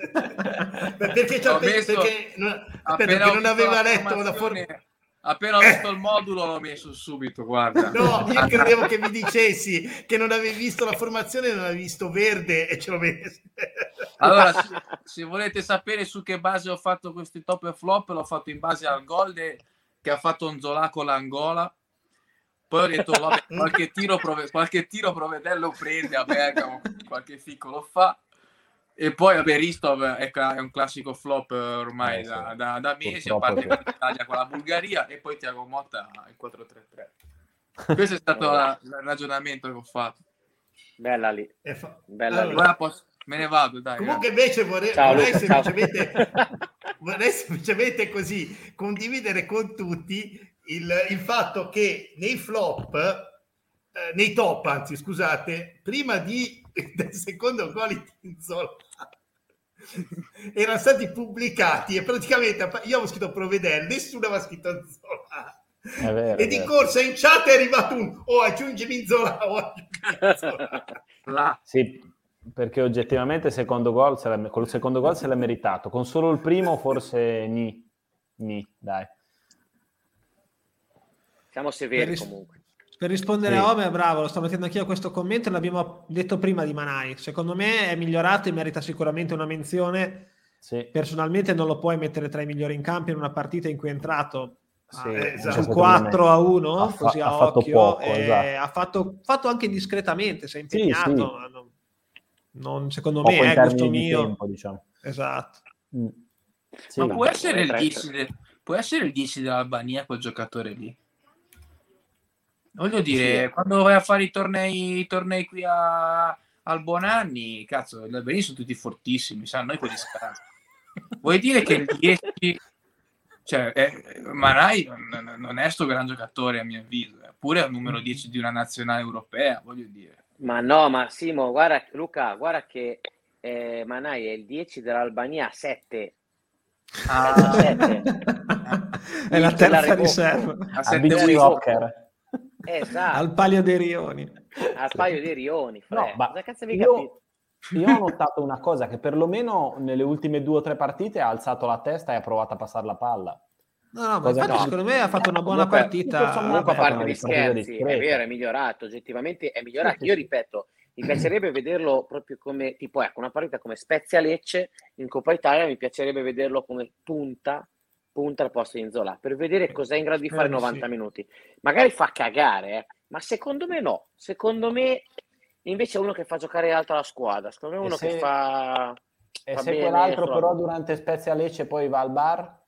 perché, Ho messo- perché non, perché non aveva letto la formazione-. Appena ho visto il modulo l'ho messo subito, guarda. No, io credevo che mi dicessi che non avevi visto la formazione, non avevi visto verde e ce lo metti. Allora, se, se volete sapere su che base ho fatto questi top e flop, l'ho fatto in base al gol de- che ha fatto Onzola con l'Angola. Poi ho detto, vabbè, qualche tiro, prove- qualche tiro Provedello prende a Bergamo, qualche ficco lo fa. E poi, vabbè, Ristov è, è un classico flop eh, ormai Eh, sì. da, da- da mesi, a parte sì. con l'Italia con la Bulgaria, e poi Tiago Motta il 4-3-3. Questo è stato la- il ragionamento che ho fatto. Bella lì. Fa- Bella Allora, lì. Ora posso- me ne vado, dai. Comunque invece vorrei, Ciao, vorrei Luca, semplicemente, vorrei semplicemente così condividere con tutti il, il fatto che nei flop, eh, nei top anzi scusate, prima di, del secondo gol di Tinzola erano stati pubblicati e praticamente io avevo scritto Provedel, nessuno aveva scritto Zola. È vero, E di vero. corsa in chat è arrivato un oh aggiungimi Zola, oh aggiungimi Zola. Sì, perché oggettivamente il secondo gol se l'ha- col secondo gol se l'è meritato. Con solo il primo forse ni. Ni, dai. Siamo severi Per ris- comunque. Per rispondere Sì. a Omer, bravo, lo sto mettendo anch'io a questo commento, l'abbiamo detto prima di Manai. Secondo me è migliorato e merita sicuramente una menzione. Sì. Personalmente non lo puoi mettere tra i migliori in campo in una partita in cui è entrato Sì, ah, eh, esatto. sul secondo me 4 a 1, ha fa- così ha a fatto occhio, poco, e esatto. ha fatto, fatto anche discretamente, si è impegnato, sì. non, non- secondo Poco me è gusto mio. tempo, diciamo. Esatto. Mm. Sì, Ma no. può essere, il tre, 10 de- può essere il 10 dell'Albania quel giocatore lì? Voglio dire, Sì. quando vai a fare i tornei, i tornei qui a, al Bonanni, cazzo, gli albani sono tutti fortissimi, sanno noi quelli scarsi. Vuoi dire che il 10, cioè, è, Marai non, non è sto gran giocatore a mio avviso, eppure è il numero 10 di una nazionale europea, voglio dire. Ma no, ma Simo, guarda, Luca, guarda che eh, Manai è il 10 dell'Albania 7. Ah, Sette. è la terza riserva a A sette beach Arrivo. soccer. Esatto, al palio dei Rioni. al paio di Rioni. No, ma cazzo mi io- capito? Io ho notato una cosa, che perlomeno nelle ultime due o tre partite ha alzato la testa e ha provato a passare la palla. No, no, ma infatti no? secondo me ha fatto una buona Comunque- partita. Comunque, a parte gli scherzi, è vero, è migliorato, oggettivamente è migliorato. Io ripeto, mi piacerebbe vederlo proprio come, tipo, ecco, una partita come Spezia Lecce in Coppa Italia, mi piacerebbe vederlo come punta, punta al posto di Inzola, per vedere cos'è in grado di fare Spero di 90 sì. minuti. Magari fa cagare, eh, ma secondo me no. Secondo me invece è uno che fa giocare alta la squadra, secondo me è uno se- che fa... E Va se bene, quell'altro però durante Spezia Lecce poi va al bar?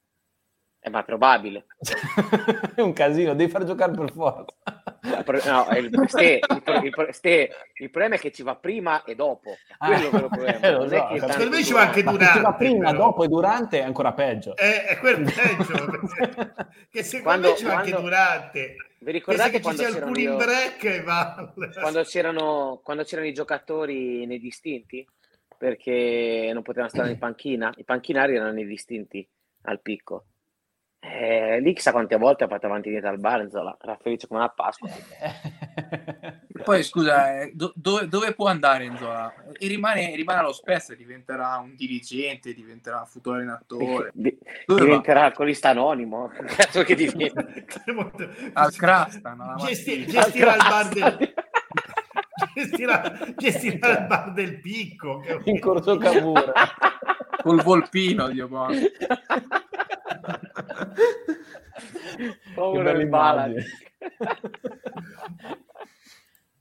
Eh, ma è probabile. è un casino, devi far giocare per forza. Il pro- no, il, Ste, il pro- Ste, il problema è che ci va prima e dopo. Quello è il problema. Eh, lo Non so, è che capito. tanto Secondo me ci va anche durante. Ci va prima, però. dopo e durante è ancora peggio. È, è quel peggio che secondo Quando- me ci va anche durante Vi ricordate che ci quando c'erano, cooling io- quando c'erano quando c'erano i giocatori nei distinti? Perché non potevano stare in panchina? I panchinari erano nei distinti al picco. Eh, lì chissà quante volte ha fatto avanti e indietro al Barzola, era felice come una Pasqua. Poi scusa, eh, do- dove, dove può andare Enzola? E rimane, rimane allo Spezia, diventerà un dirigente, diventerà un futuro allenatore. Di- Dove va? diventerà alcolista anonimo. Cazzo che diventa? Al Crastan, alla Gesti- gestirà il bar del gestirà, gestirà il bar del picco che- In corso Cavour. Col Volpino, Dio buono. Povero il Bala. immagine.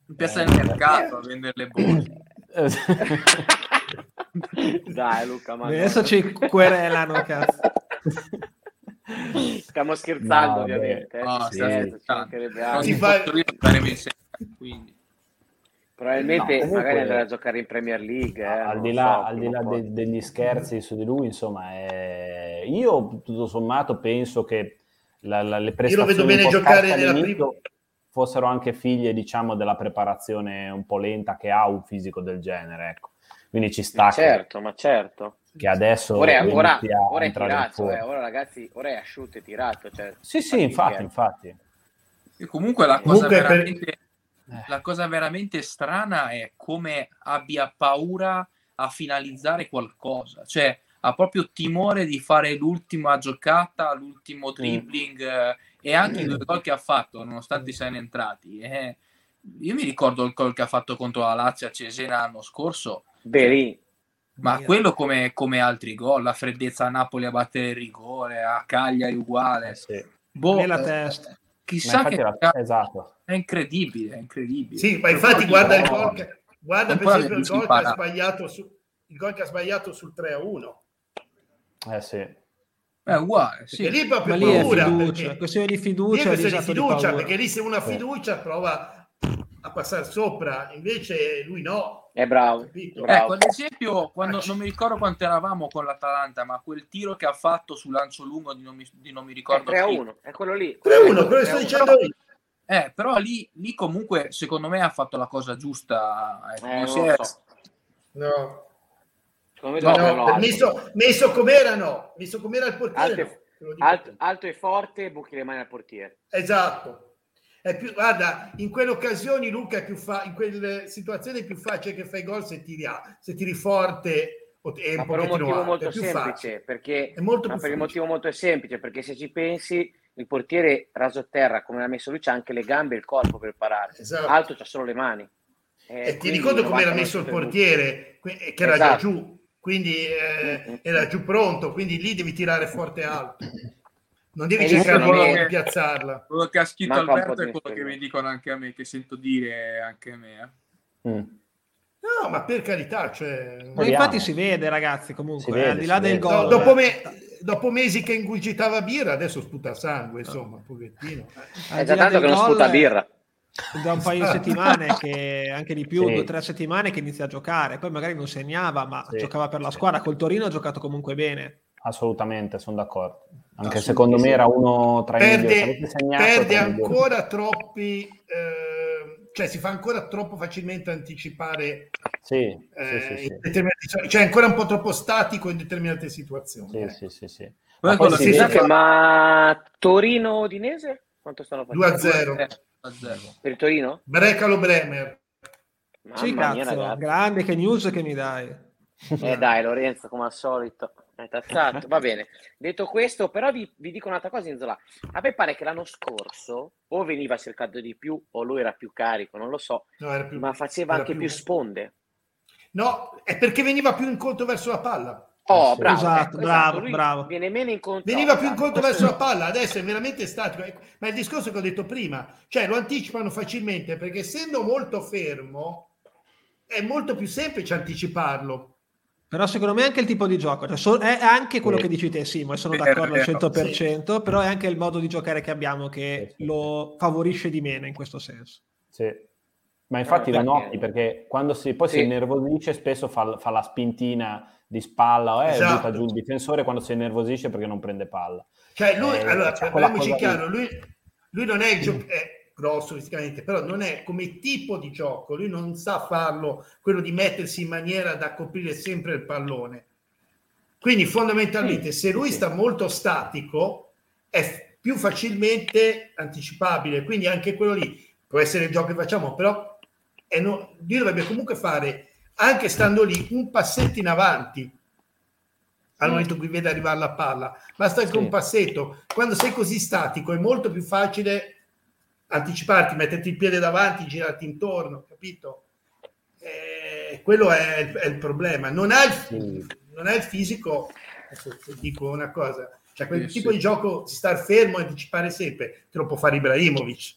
In piazza del mercato a vendere le borse. Dai Luca, ma Adesso ci querelano, cazzo. Stiamo scherzando No, ovviamente. eh, No, ci stiamo ci scherzando. si fa- fa... staremo insieme, quindi. Probabilmente No, comunque- magari andrà a giocare in Premier League. eh, al di là, so, al di là de- degli scherzi su di lui, insomma, è- io tutto sommato penso che la, la, le Io lo prestazioni vedo bene giocare nella prima. fossero anche figlie, diciamo, della preparazione un po' lenta che ha un fisico del genere, ecco. Quindi ci sta Ma che- certo, ma certo. che, adesso Ora è, ora, ora è tirato, eh. ora ragazzi, ora è asciutto e tirato. Cioè, Sì, sì, infatti, che- infatti. E comunque la cosa, Comunque per- veramente, Eh. La cosa veramente strana è come abbia paura a finalizzare qualcosa. Cioè, ha proprio timore di fare l'ultima giocata, l'ultimo dribbling eh, e anche i due gol che ha fatto, nonostante siano entrati. eh. io mi ricordo il gol che ha fatto contro la Lazio a Cesena l'anno scorso, Beh, lì, ma Mia. quello come, come altri gol, la freddezza a Napoli a battere il rigore, a Cagliari uguale. Eh, sì. Boh, Lì la eh, testa. Chissà che era- esatto. è incredibile, è incredibile. Sì, ma infatti guarda il gol che, guarda per esempio il gol che ha sbagliato su, il gol che ha sbagliato sul 3 a 1. Eh sì. È uguale, sì. Perché lì è proprio Ma lì è paura. fiducia, perché- questione di Lì è fiducia questione di di fiducia, paura. perché lì se Sì. fiducia prova a passare sopra, invece lui no. È bravo. Capito? bravo. Ecco, ad esempio, quando, non mi ricordo quanto eravamo con l'Atalanta, ma quel tiro che ha fatto sul lancio lungo di non mi, di non mi È ricordo 3 a chi. 1, è quello lì. 3 a 1, quello che 3 sto a 1. dicendo io. Eh, però lì, lì comunque, secondo me, ha fatto la cosa giusta. Eh, è- so. No, Secondo me no, no, messo, messo com'era no, messo com'era il portiere. Alto, no, alto- alto e forte, buchi le mani al portiere. Esatto. È più, guarda, in quelle occasioni Luca è più fa, in quelle situazioni è più facile che fai gol se tiri, a- se tiri forte o e un per un motivo alto, molto semplice, perché molto ma per il motivo molto semplice, perché se ci pensi, il portiere raso terra, come l'ha messo lui, c'ha anche le gambe e il corpo per parare. Esatto. Alto c'ha solo le mani. Eh, E ti ricordo come era 99 messo il portiere, eh, che era già Esatto. giù, quindi eh, Mm-hmm. era giù pronto, quindi lì devi tirare forte e alto. Non devi E cercare di me- piazzarla. Quello che ha scritto Manca un Alberto è quello che mi dicono anche a me, che sento dire anche a me. eh. Mm. No, ma per carità, cioè... Infatti si vede, ragazzi, comunque, eh, vede, al di là del vede. gol. No, dopo, me- dopo mesi che ingurgitava birra, adesso sputa sangue, insomma, pochettino. al È già tanto che non sputa birra. Da un paio di settimane, che anche di più, Sì. due o tre settimane che inizia a giocare. Poi magari non segnava, ma Sì. giocava per la squadra. Col Torino ha giocato comunque bene. Assolutamente, sono d'accordo. Anche secondo me era uno tra i migliori. Perde, segnato, perde tra i migliori. ancora troppi... eh, cioè si fa ancora troppo facilmente anticipare Sì, eh, sì, sì, cioè è ancora un po' troppo statico in determinate situazioni. Sì, eh. sì, sì, Ma poi quello si che ma Torino-Udinese? Quanto stanno 2 a facendo? 0. Eh. Per Torino? Brecalo Bremer. Mamma sì, mia, cazzo, ragazzi. grande che news che mi dai. Eh dai, Lorenzo, come al solito. È tazzato. Va bene. Detto questo, però vi, vi dico un'altra cosa, Inzola. A me pare che l'anno scorso o veniva cercato di più o lui era più carico, non lo so, No, era più- ma faceva era anche più sponde. No, è perché veniva più incontro verso la palla. Oh, Sì. bravo. Esatto, ecco, bravo, Lui bravo. Viene meno incontro. Veniva più esatto. incontro verso la palla, adesso è veramente statico. Ecco, Ma il discorso che ho detto prima, cioè lo anticipano facilmente perché essendo molto fermo è molto più semplice anticiparlo. Però secondo me è anche il tipo di gioco, cioè, so- è anche quello Sì. che dici te, Simo, e sono Vero, d'accordo al vero, 100%, però è anche il modo di giocare che abbiamo che Sì, sì, lo favorisce di meno in questo senso. Sì. Ma infatti Eh, lo perché- noti perché quando si, poi si Sì. innervosisce spesso fa, fa la spintina di spalla eh, Esatto. butta giù il difensore quando si innervosisce perché non prende palla. Cioè lui, Eh, allora, parliamoci cosa chiaro, lui, lui non è il gioco, è grosso fisicamente, però non è come tipo di gioco, lui non sa farlo, quello di mettersi in maniera da coprire sempre il pallone. Quindi fondamentalmente se lui sta molto statico è più facilmente anticipabile, quindi anche quello lì può essere il gioco che facciamo, però è no- lui dovrebbe comunque fare, anche stando lì, un passetto in avanti al momento in cui vede arrivare la palla. Basta anche Sì. un passetto. Quando sei così statico è molto più facile anticiparti, metterti il piede davanti, girarti intorno, capito? Eh, quello è, il- è il problema. Non ha il, Sì. non ha il fisico, adesso ti dico una cosa, cioè quel Sì, tipo sì. di gioco, star fermo e anticipare sempre, te lo può fare Ibrahimovic,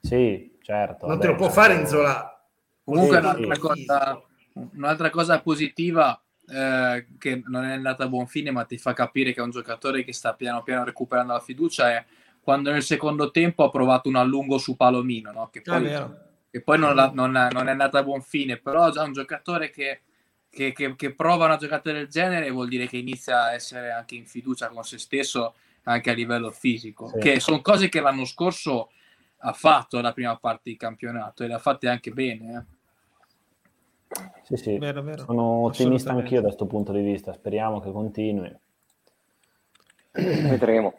Sì, certo. non te lo vabbè, può fare certo. Inzola. Comunque Sì, un'altra, sì. cosa, un'altra cosa positiva eh, che non è andata a buon fine, ma ti fa capire che è un giocatore che sta piano piano recuperando la fiducia è quando nel secondo tempo ha provato un allungo su Palomino, no? che, Ah, poi, che poi non, la- non- non è andata a buon fine, però già un giocatore che che, che, che prova una giocata del genere vuol dire che inizia a essere anche in fiducia con se stesso anche a livello fisico, Sì. che sono cose che l'anno scorso ha fatto la prima parte di campionato e le ha fatte anche bene. eh. Sì, sì. Vero, vero. Sono ottimista anch'io da questo punto di vista. Speriamo che continui. Vedremo.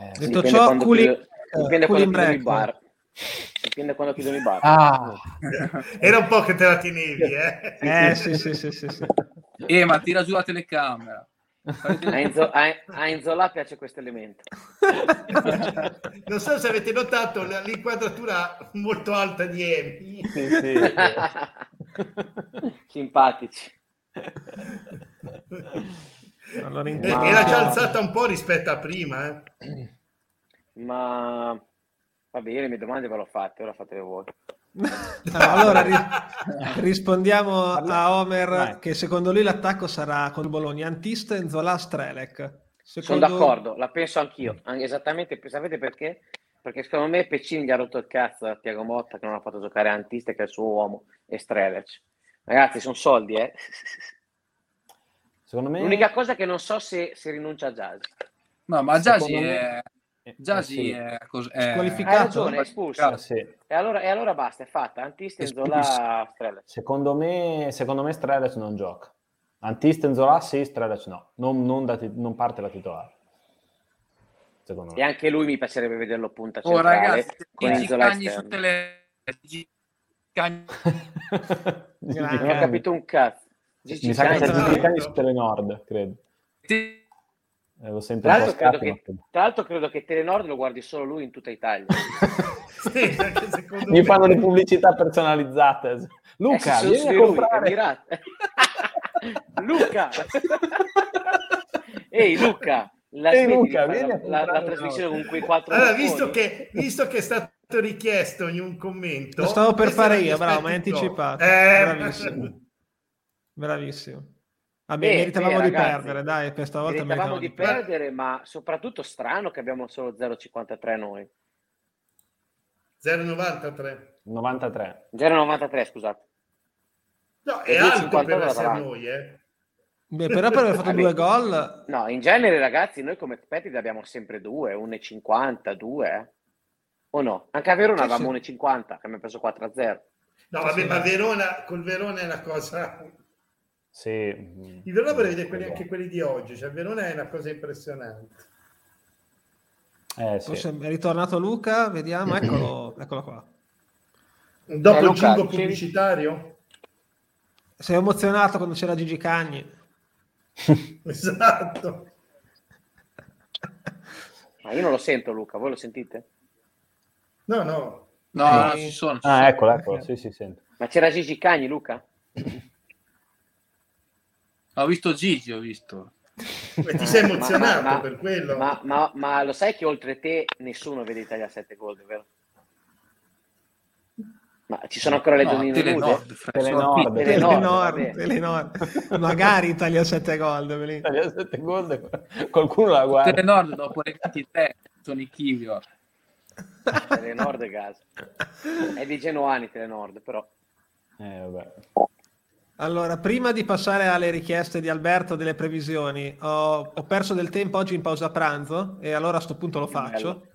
Eh, Detto Dipende ciò, quando Culi- chiudo- dipende eh, quando chiudono i break. bar. Dipende quando chiudono i bar. Ah, Era un po' che te la tenevi, eh? Eh sì, sì, sì, sì, sì. Eh, ma tira giù la telecamera. A Enzo, a, a Enzo La piace questo elemento. Non so se avete notato l'inquadratura molto alta di Emi. sì, sì. Simpatici. Allora, Eh, intanto- Era già alzata un po' rispetto a prima. eh. Ma va bene, le mie domande ve l'ho fatte, ora fatele voi. allora ri- rispondiamo a Homer Vai. che secondo lui l'attacco sarà con Bologna Antista e Zola Strelec. Sono Secondo- d'accordo, la penso anch'io. Anche esattamente, sapete perché? Perché secondo me Peccini gli ha rotto il cazzo a Tiago Motta che non ha fatto giocare Antista che è il suo uomo e Strelec. Ragazzi, sono soldi, eh. Secondo me... L'unica cosa è che non so se, se rinuncia a Jazz. No, ma Giasi Secondo me- è... Eh, sì. è, cos- è... Squalificato? Hai ragione, è espulso. Eh, sì. E allora, e allora basta, è fatta. Antista e Zola Strelec. Secondo me, secondo me Strelec non gioca. Antisten Zola sì, Strelec no. Non, non da non parte la titolare. Secondo E me. anche lui mi piacerebbe vederlo punta Oh, centrale ragazzi, con esterna. tele... Gigi Cagni- Grazie. Non ho capito un cazzo. Mi sa che c'è. Gigi su Telenord, credo. Te- Eh, lo sento Tra l'altro, che, tra l'altro credo che Telenord lo guardi solo lui in tutta Italia. Sì, Mi me. fanno le pubblicità personalizzate. Luca, Eh, sì, vieni a lui, comprare. Luca! Ehi Luca! La Ehi, Luca, la, la- la comprare trasmissione con quei quattro Allora, visto che, visto che è stato richiesto in un commento... Lo stavo per fare io, bravo, ma hai anticipato. Eh, Bravissimo. Vabbè, Beh, meritavamo beh, di ragazzi, perdere, dai, questa volta Meritavamo meritavamo di di perdere. perdere, ma soprattutto strano che abbiamo solo 0,53 noi. 0,93. 93. 0,93 scusate. No, E è alto 2,50 per essere noi, eh. Beh, però per aver fatto due gol, No, in genere ragazzi, noi come Petri abbiamo sempre 2, 1,50, 2. eh. O no? Anche a Verona Sì, avevamo sì. 1,50 che abbiamo preso 4-0. No, Sì, vabbè, sì. ma Verona, col Verona è una cosa... Sì. Il Verona vorrei vedere quelli, anche quelli di oggi, cioè Verona è una cosa impressionante. Eh, sì. forse è ritornato Luca, vediamo, eccolo, eccolo qua. Dopo Eh, il Luca, pubblicitario? Sei emozionato quando c'era Gigi Cagni. Esatto. Ma io non lo sento Luca, voi lo sentite? No, no. No, Eh, no, ci sono. ci Ah, sono. eccolo, eccolo. Ok. Sì, sì, sento. Ma c'era Gigi Cagni Luca? Ho visto Gigi, ho visto. E ti sei emozionato ma- ma- per quello? Ma, ma- ma lo sai che oltre te nessuno vede Italia 7 Gold, vero? Ma ci sono ancora le No, nude? Telenord, Telenord. Telenord, Telenord. Magari Italia 7 gol. Italia 7 gol, qualcuno la guarda. Telenord dopo le 23 sono i Chivio. Telenord gas. È di Genoani Telenord, però. Eh, vabbè. Allora, prima di passare alle richieste di Alberto delle previsioni, ho, ho perso del tempo oggi in pausa pranzo e allora a sto punto lo faccio.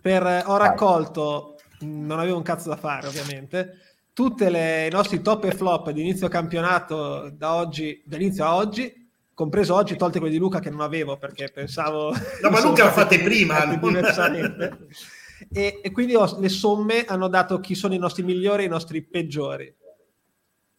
Per, eh, ho raccolto, non avevo un cazzo da fare ovviamente, tutte le i nostri top e flop di inizio campionato da oggi, dall'inizio a oggi, compreso oggi, tolte quelli di Luca che non avevo perché pensavo... No, ma Luca lo stati fate prima, diversamente. E, e quindi ho- le somme hanno dato chi sono i nostri migliori e i nostri peggiori.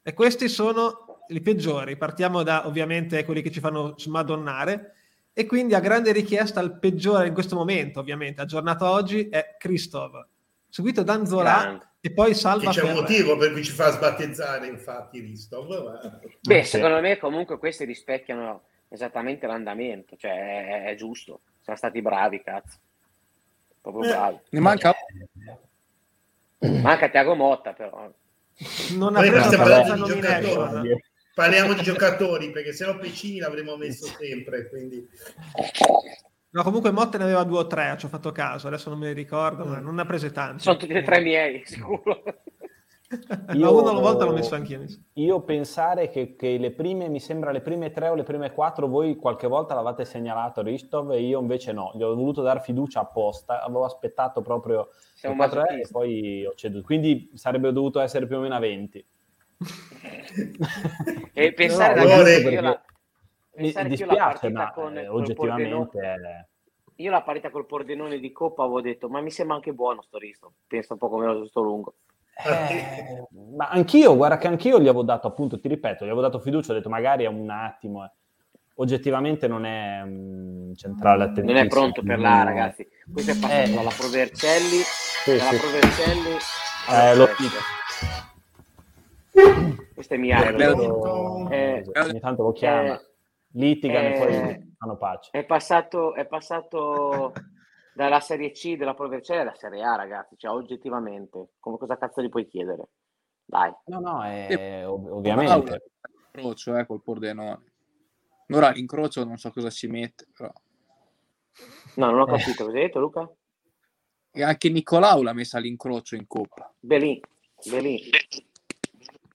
E questi sono i peggiori. Partiamo da ovviamente quelli che ci fanno smadonnare. E quindi a grande richiesta il peggiore in questo momento, ovviamente, aggiornato oggi, è Christoph, seguito da Anzola Grande. e poi Che Salva c'è un motivo per cui ci fa sbattezzare, infatti, Ristov. Ma... Beh, secondo me comunque questi rispecchiano esattamente l'andamento, cioè è, è giusto. Siamo stati bravi, cazzo. Proprio Eh. bravi. Ne manca Manca Tiago Motta, però. Non ha preso abbastanza di nomination. giocatori. Parliamo di giocatori, perché sennò Pecini l'avremmo messo sempre. Quindi... No, comunque Motta ne aveva due o tre, ci ho fatto caso, adesso non me li ricordo, ma non ne ha prese tante. Sono tutti e tre miei, sicuro. Ma uno alla volta l'ho messo anch'io. Io pensare che, che le prime, mi sembra le prime tre o le prime quattro, voi qualche volta l'avete segnalato Ristov e io invece no, gli ho voluto dare fiducia apposta, avevo aspettato proprio Siamo le quattro e poi ho ceduto, quindi sarebbe dovuto essere più o meno a 20. E pensare No, ragazzi, perché io la, Mi pensare io dispiace, ma con, eh, oggettivamente... È- io la partita col Pordenone di Coppa avevo detto, ma mi sembra anche buono sto Risto. Pensa un po' come lo sto lungo. Eh, ma anch'io, guarda che anch'io gli avevo dato, appunto, ti ripeto, gli avevo dato fiducia, ho detto magari è un attimo. eh. Oggettivamente non è mm, centrale Non attentissimo. è pronto per là, No. ragazzi. Questo è passato Eh. dalla Provercelli, Sì, dalla sì. Provercelli Eh, lo. Questo è mia. Loro- Eh, ogni tanto lo chiama, eh, litigano eh, e poi fanno pace. È passato, è passato dalla Serie C della Provercelli alla Serie A, ragazzi. Cioè, oggettivamente, come cosa cazzo gli puoi chiedere? Dai. No, no, è, Eh, ov- ovviamente. Incrocio, eh, col Pordenone. Ora l'incrocio non so cosa ci mette, però. No, non ho Eh. capito. Cosa hai detto, Luca? E anche Nicolau l'ha messa all'incrocio in coppa. Belin. Belin.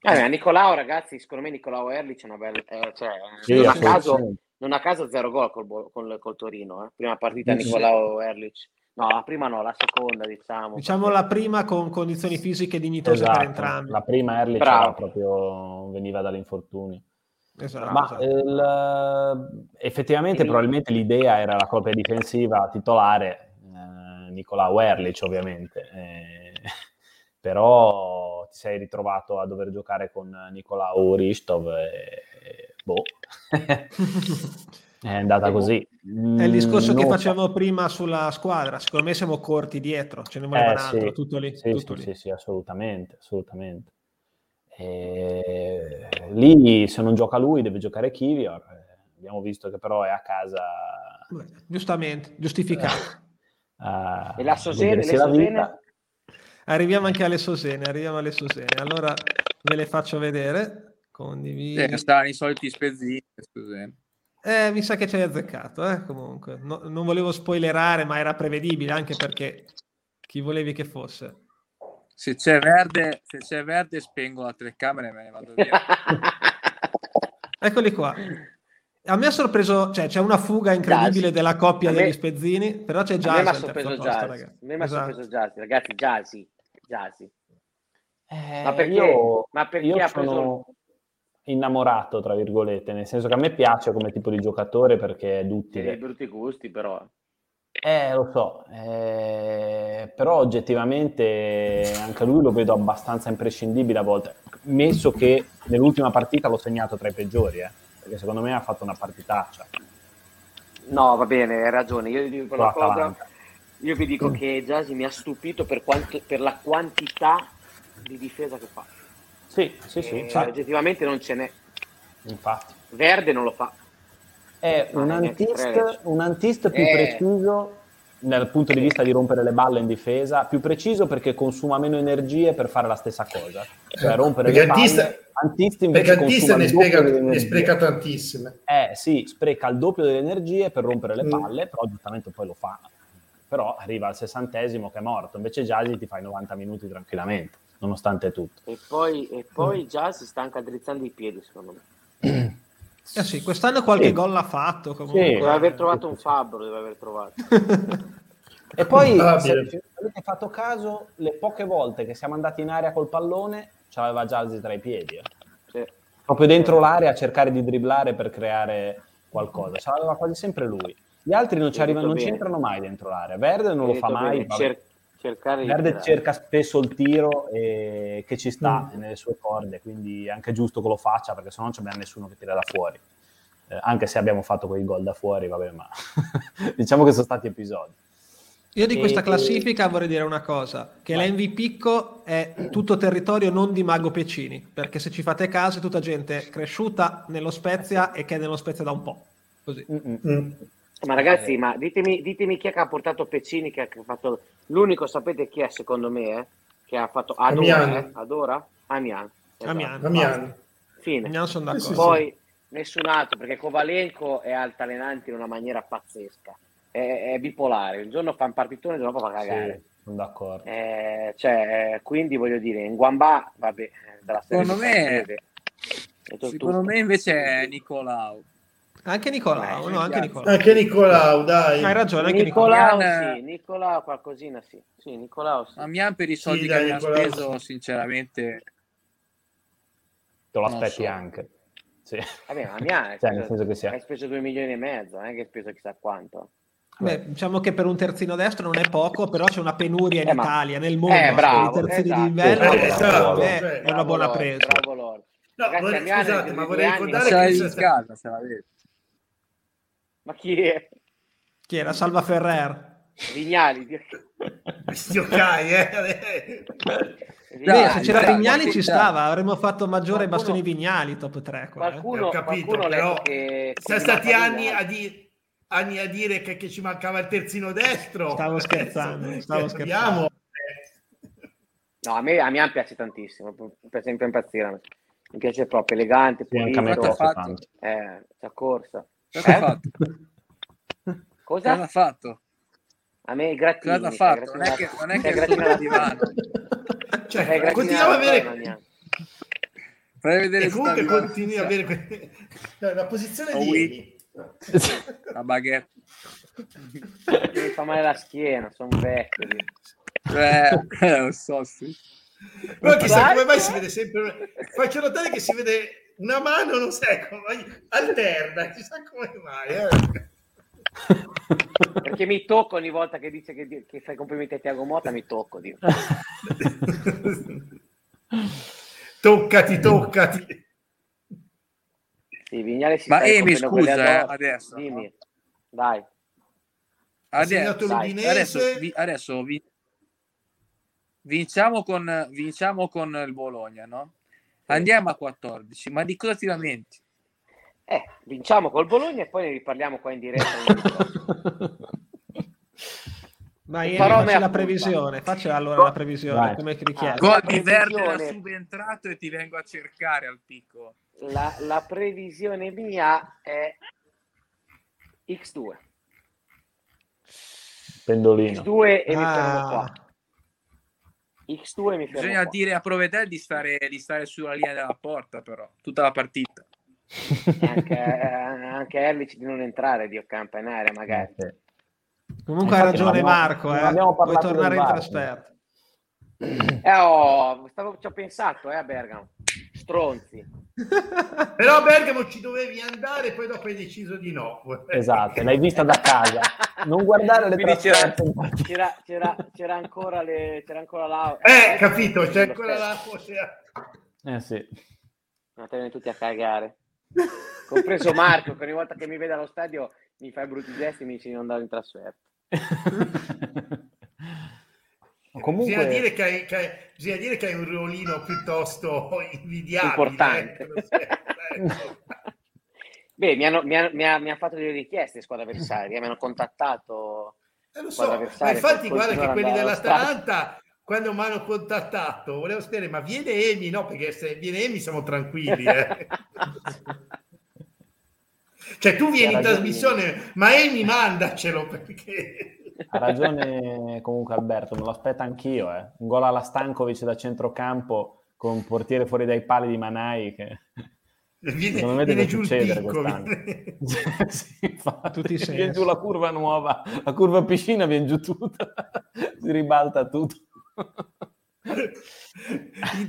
Eh, ma Nicolao, ragazzi, secondo me Nicolao Erlich è una bella... eh, cioè, Sì, non, a caso, non a caso zero gol col, col, col Torino. Eh. Prima partita Sì. Nicolao Erlich. No, la prima no, la seconda, diciamo. Diciamo la prima con condizioni fisiche dignitose per Esatto. entrambi. La prima Erlich proprio veniva dall'infortunio. Esatto, Ma esatto. il- effettivamente Il- probabilmente l'idea era la coppia difensiva titolare, eh, Nicolau Erlich ovviamente, eh, però ti sei ritrovato a dover giocare con Nicolau Ristov e, e boh, è andata così. È il discorso Mm, che non- facevamo prima sulla squadra. Secondo me siamo corti dietro, ce ne voleva Eh, un altro, sì. tutto lì. Sì, tutto sì, lì. sì, sì, assolutamente, assolutamente. E lì se non gioca lui deve giocare Kivior. Eh, Abbiamo visto che però è a casa Beh, Giustamente, giustificato. a E la Sosene- le Sosene? Arriviamo anche alle Sosene, arriviamo alle Sosene. Allora ve le faccio vedere. Condividi. Eh, stavano i soliti spezzini, scusate. Eh, mi sa che ci hai azzeccato, eh, comunque. No- non volevo spoilerare, ma era prevedibile anche perché chi volevi che fosse. Se c'è verde, se c'è verde spengo la telecamera e me ne vado via. Eccoli qua. A me ha sorpreso, cioè c'è una fuga incredibile Jazzy. della coppia me- degli spezzini, però c'è A me Jazzy mi ha sorpreso posto, Jazzy. ragazzi. A me mi ha Esatto. sorpreso Jazzy, ragazzi, Jazzy. Jazzy. Eh, Ma perché? io, Ma perché io ha sono preso- innamorato, tra virgolette, nel senso che a me piace come tipo di giocatore perché è Dei duttile. brutti gusti, però. Eh, lo so, eh, però oggettivamente anche lui lo vedo abbastanza imprescindibile a volte, messo che nell'ultima partita l'ho segnato tra i peggiori, eh, perché secondo me ha fatto una partitaccia. No, va bene, hai ragione. Io vi dico cosa. Io vi dico che Jazzy mi ha stupito per, quanto- per la quantità di difesa che fa. Sì, sì, sì, Eh, infatti, oggettivamente non ce n'è. infatti. Verde non lo fa. È Ma un ragazzi, antist, un antist più Eh. preciso dal punto di vista di rompere le balle in difesa, più preciso perché consuma meno energie per fare la stessa cosa. Cioè rompere Perché le palle, Antista- Antist invece Perché Antista consuma ne, spiega- ne spreca tantissime. Eh sì, spreca il doppio delle energie per rompere le Mm. palle, però giustamente poi lo fa. Però arriva al sessantesimo che è morto, invece Jazzy ti fai 90 minuti tranquillamente, nonostante tutto. E poi, e Mm. poi Jazzy sta anche addrizzando i piedi, secondo me. Eh sì, quest'anno qualche Sì. gol l'ha fatto comunque. Sì. Deve aver trovato un fabbro, deve aver trovato. E poi, Ah, se avete fatto caso, le poche volte che siamo andati in area col pallone, c'aveva Jazzy tra i piedi. eh. Sì. Proprio dentro l'area a cercare di dribblare per creare qualcosa. Ce l'aveva quasi sempre lui. Gli altri non, ci arrivano, non c'entrano mai dentro l'area. Verde non lo fa mai. cer- cercare Verde cerca spesso il tiro e che ci sta Mm. nelle sue corde, quindi è anche giusto che lo faccia perché sennò non c'è nessuno che tira da fuori. Eh, anche se abbiamo fatto quei gol da fuori, vabbè, ma diciamo che sono stati episodi. Io di E- questa e- classifica vorrei dire una cosa, che Vai. l'MVP è tutto territorio non di Mago Pecini, perché se ci fate caso è tutta gente cresciuta nello Spezia e che è nello Spezia da un po'. Così. Mm-mm. Ma ragazzi, ma ditemi, ditemi chi è che ha portato Peccini, che ha fatto... L'unico, sapete chi è secondo me, eh? Che ha fatto... Adora, Amian. eh? Adora? Amian. Esatto. Amian. Damiani. Fine. Non sono d'accordo. Sì, sì, Poi nessun altro, perché Kovalenko è altalenante in una maniera pazzesca. È, è bipolare. Un giorno fa un partitone, il giorno dopo fa cagare. Sono d'accordo. Eh, cioè, quindi voglio dire, in Guamba, vabbè, dalla serie Secondo me- è tutto- Secondo me invece è Nicolau. Anche Nicolao, Eh, no, anche piace. Nicolao. Anche Nicolau, dai. Hai ragione, anche Nicolao. Nicolao, Nicolau- sì, Nicolao qualcosina sì. Sì, Nicolao sì. Amian per i soldi Sì, che dai, Nicolau, speso, sì. sinceramente, Te lo aspetti so. anche. Sì. Vabbè, Amian hai Cioè, nel speso, senso che sia. hai speso 2 milioni e mezzo, non è che hai speso chissà quanto. Beh, diciamo che per un terzino destro non è poco, però c'è una penuria in Eh, ma- Italia, nel mondo. Eh, bravo, I terzini esatto. d'inverno Eh, esatto, eh, cioè, è una buona Lord, presa. Bravo Lord. No, Ragazzi, vorrei- scusate, è ma vorrei ricordare se che la c'è vedi in casa, se la vedi. Ma chi è? Chi era? Salva Ferrer. Vignali. Cai, eh. Vignali, Beh, se c'era dai, Vignali ci stava, avremmo fatto maggiore Qualcuno- bastoni Vignali top 3. Qua, eh. Qualcuno, capito, qualcuno però che... siamo combinava stati anni a, di- anni a dire che, che ci mancava il terzino destro. Stavo scherzando, Adesso stavo che scherzando. No, a me, a me piace tantissimo, per sempre impazzire. Mi piace proprio, elegante, Sì, anche a me pulito. Tanto. Eh, c'ha corsa. Cosa ha Eh? fatto? Cosa? Cosa ha fatto? A me grattini. Cosa ha mi fatto? Non è che, non è mi che sul divano. Cioè, continuiamo a avere. Fai vedere e comunque continui a avere que- no, la posizione Oh, di oui. La baguette. Mi fa male la schiena, sono vecchio. Eh, lo so, sì. Però chissà come mai si vede sempre. Faccio notare che si vede una mano, non sai come alterna, chissà come mai. eh. Perché mi tocco ogni volta che dice che, che fai complimenti a Tiago Motta, mi tocco. Dio. toccati, toccati. Sì, Vignale si Ma Emi, scusa, eh, adesso. Dimmi, segnato Adesso, adesso, vi- adesso vi- vinciamo, con, vinciamo con il Bologna, no? Andiamo a 14, ma di cosa ti lamenti? Eh, vinciamo col Bologna e poi ne riparliamo qua in diretta. Ma Ieri Farò facci mea la previsione, facci allora la previsione Vai. come richiesto. Gol Gol di era subentrato e ti vengo a cercare al picco. La, la previsione mia è X2. Pendolino. X2 e mi fermo Ah, qua. X2 e mi fermo Bisogna qua. dire a Provedel di stare, di stare sulla linea della porta, però, tutta la partita. Anche, eh, anche Erlich di non entrare Dio campa in area magari. Sì. Comunque ha Infatti ragione non abbiamo- Marco, non eh. abbiamo puoi tornare in trasferta. Eh, oh, stavo, ci ho pensato eh, a Bergamo. Stronzi. Però a Bergamo ci dovevi andare, poi dopo hai deciso di no. Esatto, l'hai vista da casa. Non guardare le Quindi c'era, c'era, c'era, c'era ancora le, c'era ancora la Eh, capito, c'è ancora la Eh sì. Andatevene tutti a cagare. Compreso Marco, che ogni volta che mi vede allo stadio mi fa brutti gesti e mi dice di non andare in trasferta. Comunque, Bisogna, dire che hai, che hai- bisogna dire che hai un ruolino piuttosto invidiabile. Importante. ecco. Beh, mi hanno, mi hanno- mi ha, mi ha fatto delle richieste le squadre avversarie, mi hanno contattato. Eh, lo Squadra so, ma avversaria infatti guarda che quelli dell'Atalanta quando mi hanno contattato volevo sapere ma viene Emi no perché se viene Emi siamo tranquilli eh. cioè tu vieni in trasmissione ma Emi mandacelo perché ha ragione comunque Alberto, me lo aspetta anch'io. Eh. Un gol alla Stankovic da centrocampo con un portiere fuori dai pali di Manai che viene, secondo me deve succedere picco quest'anno. viene- sì, infatti, Tutti viene giù la curva nuova, la curva piscina viene giù tutta, si ribalta tutto.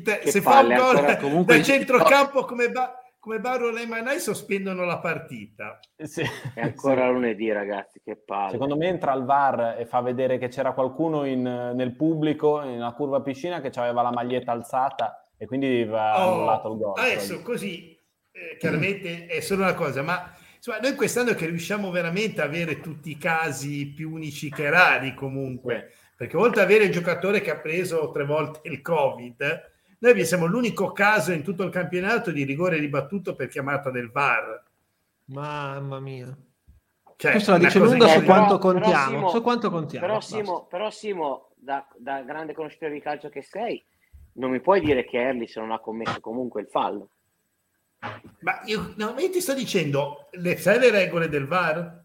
Te- se fa un palle, gol ancora, comunque, da centrocampo come, ba- come Barro e Manai sospendono la partita Sì, È ancora sì. lunedì, ragazzi, che palle. Secondo me entra al VAR e fa vedere che c'era qualcuno in- nel pubblico, nella curva piscina, che aveva la maglietta alzata e quindi va Oh, annullato il gol. adesso così eh, chiaramente è solo una cosa ma insomma, noi quest'anno che riusciamo veramente a avere tutti i casi più unici che rari comunque perché oltre ad avere il giocatore che ha preso tre volte il covid noi siamo l'unico caso in tutto il campionato di rigore ribattuto per chiamata del VAR Mamma mia. cioè, Questo la una dice cosa lunga su quanto contiamo. Su quanto contiamo. Però. Simo, però Simo, da, da grande conoscitore di calcio che sei, non mi puoi dire che Erlich non ha commesso comunque il fallo. ma io, no, io ti sto dicendo le, sai le regole del VAR?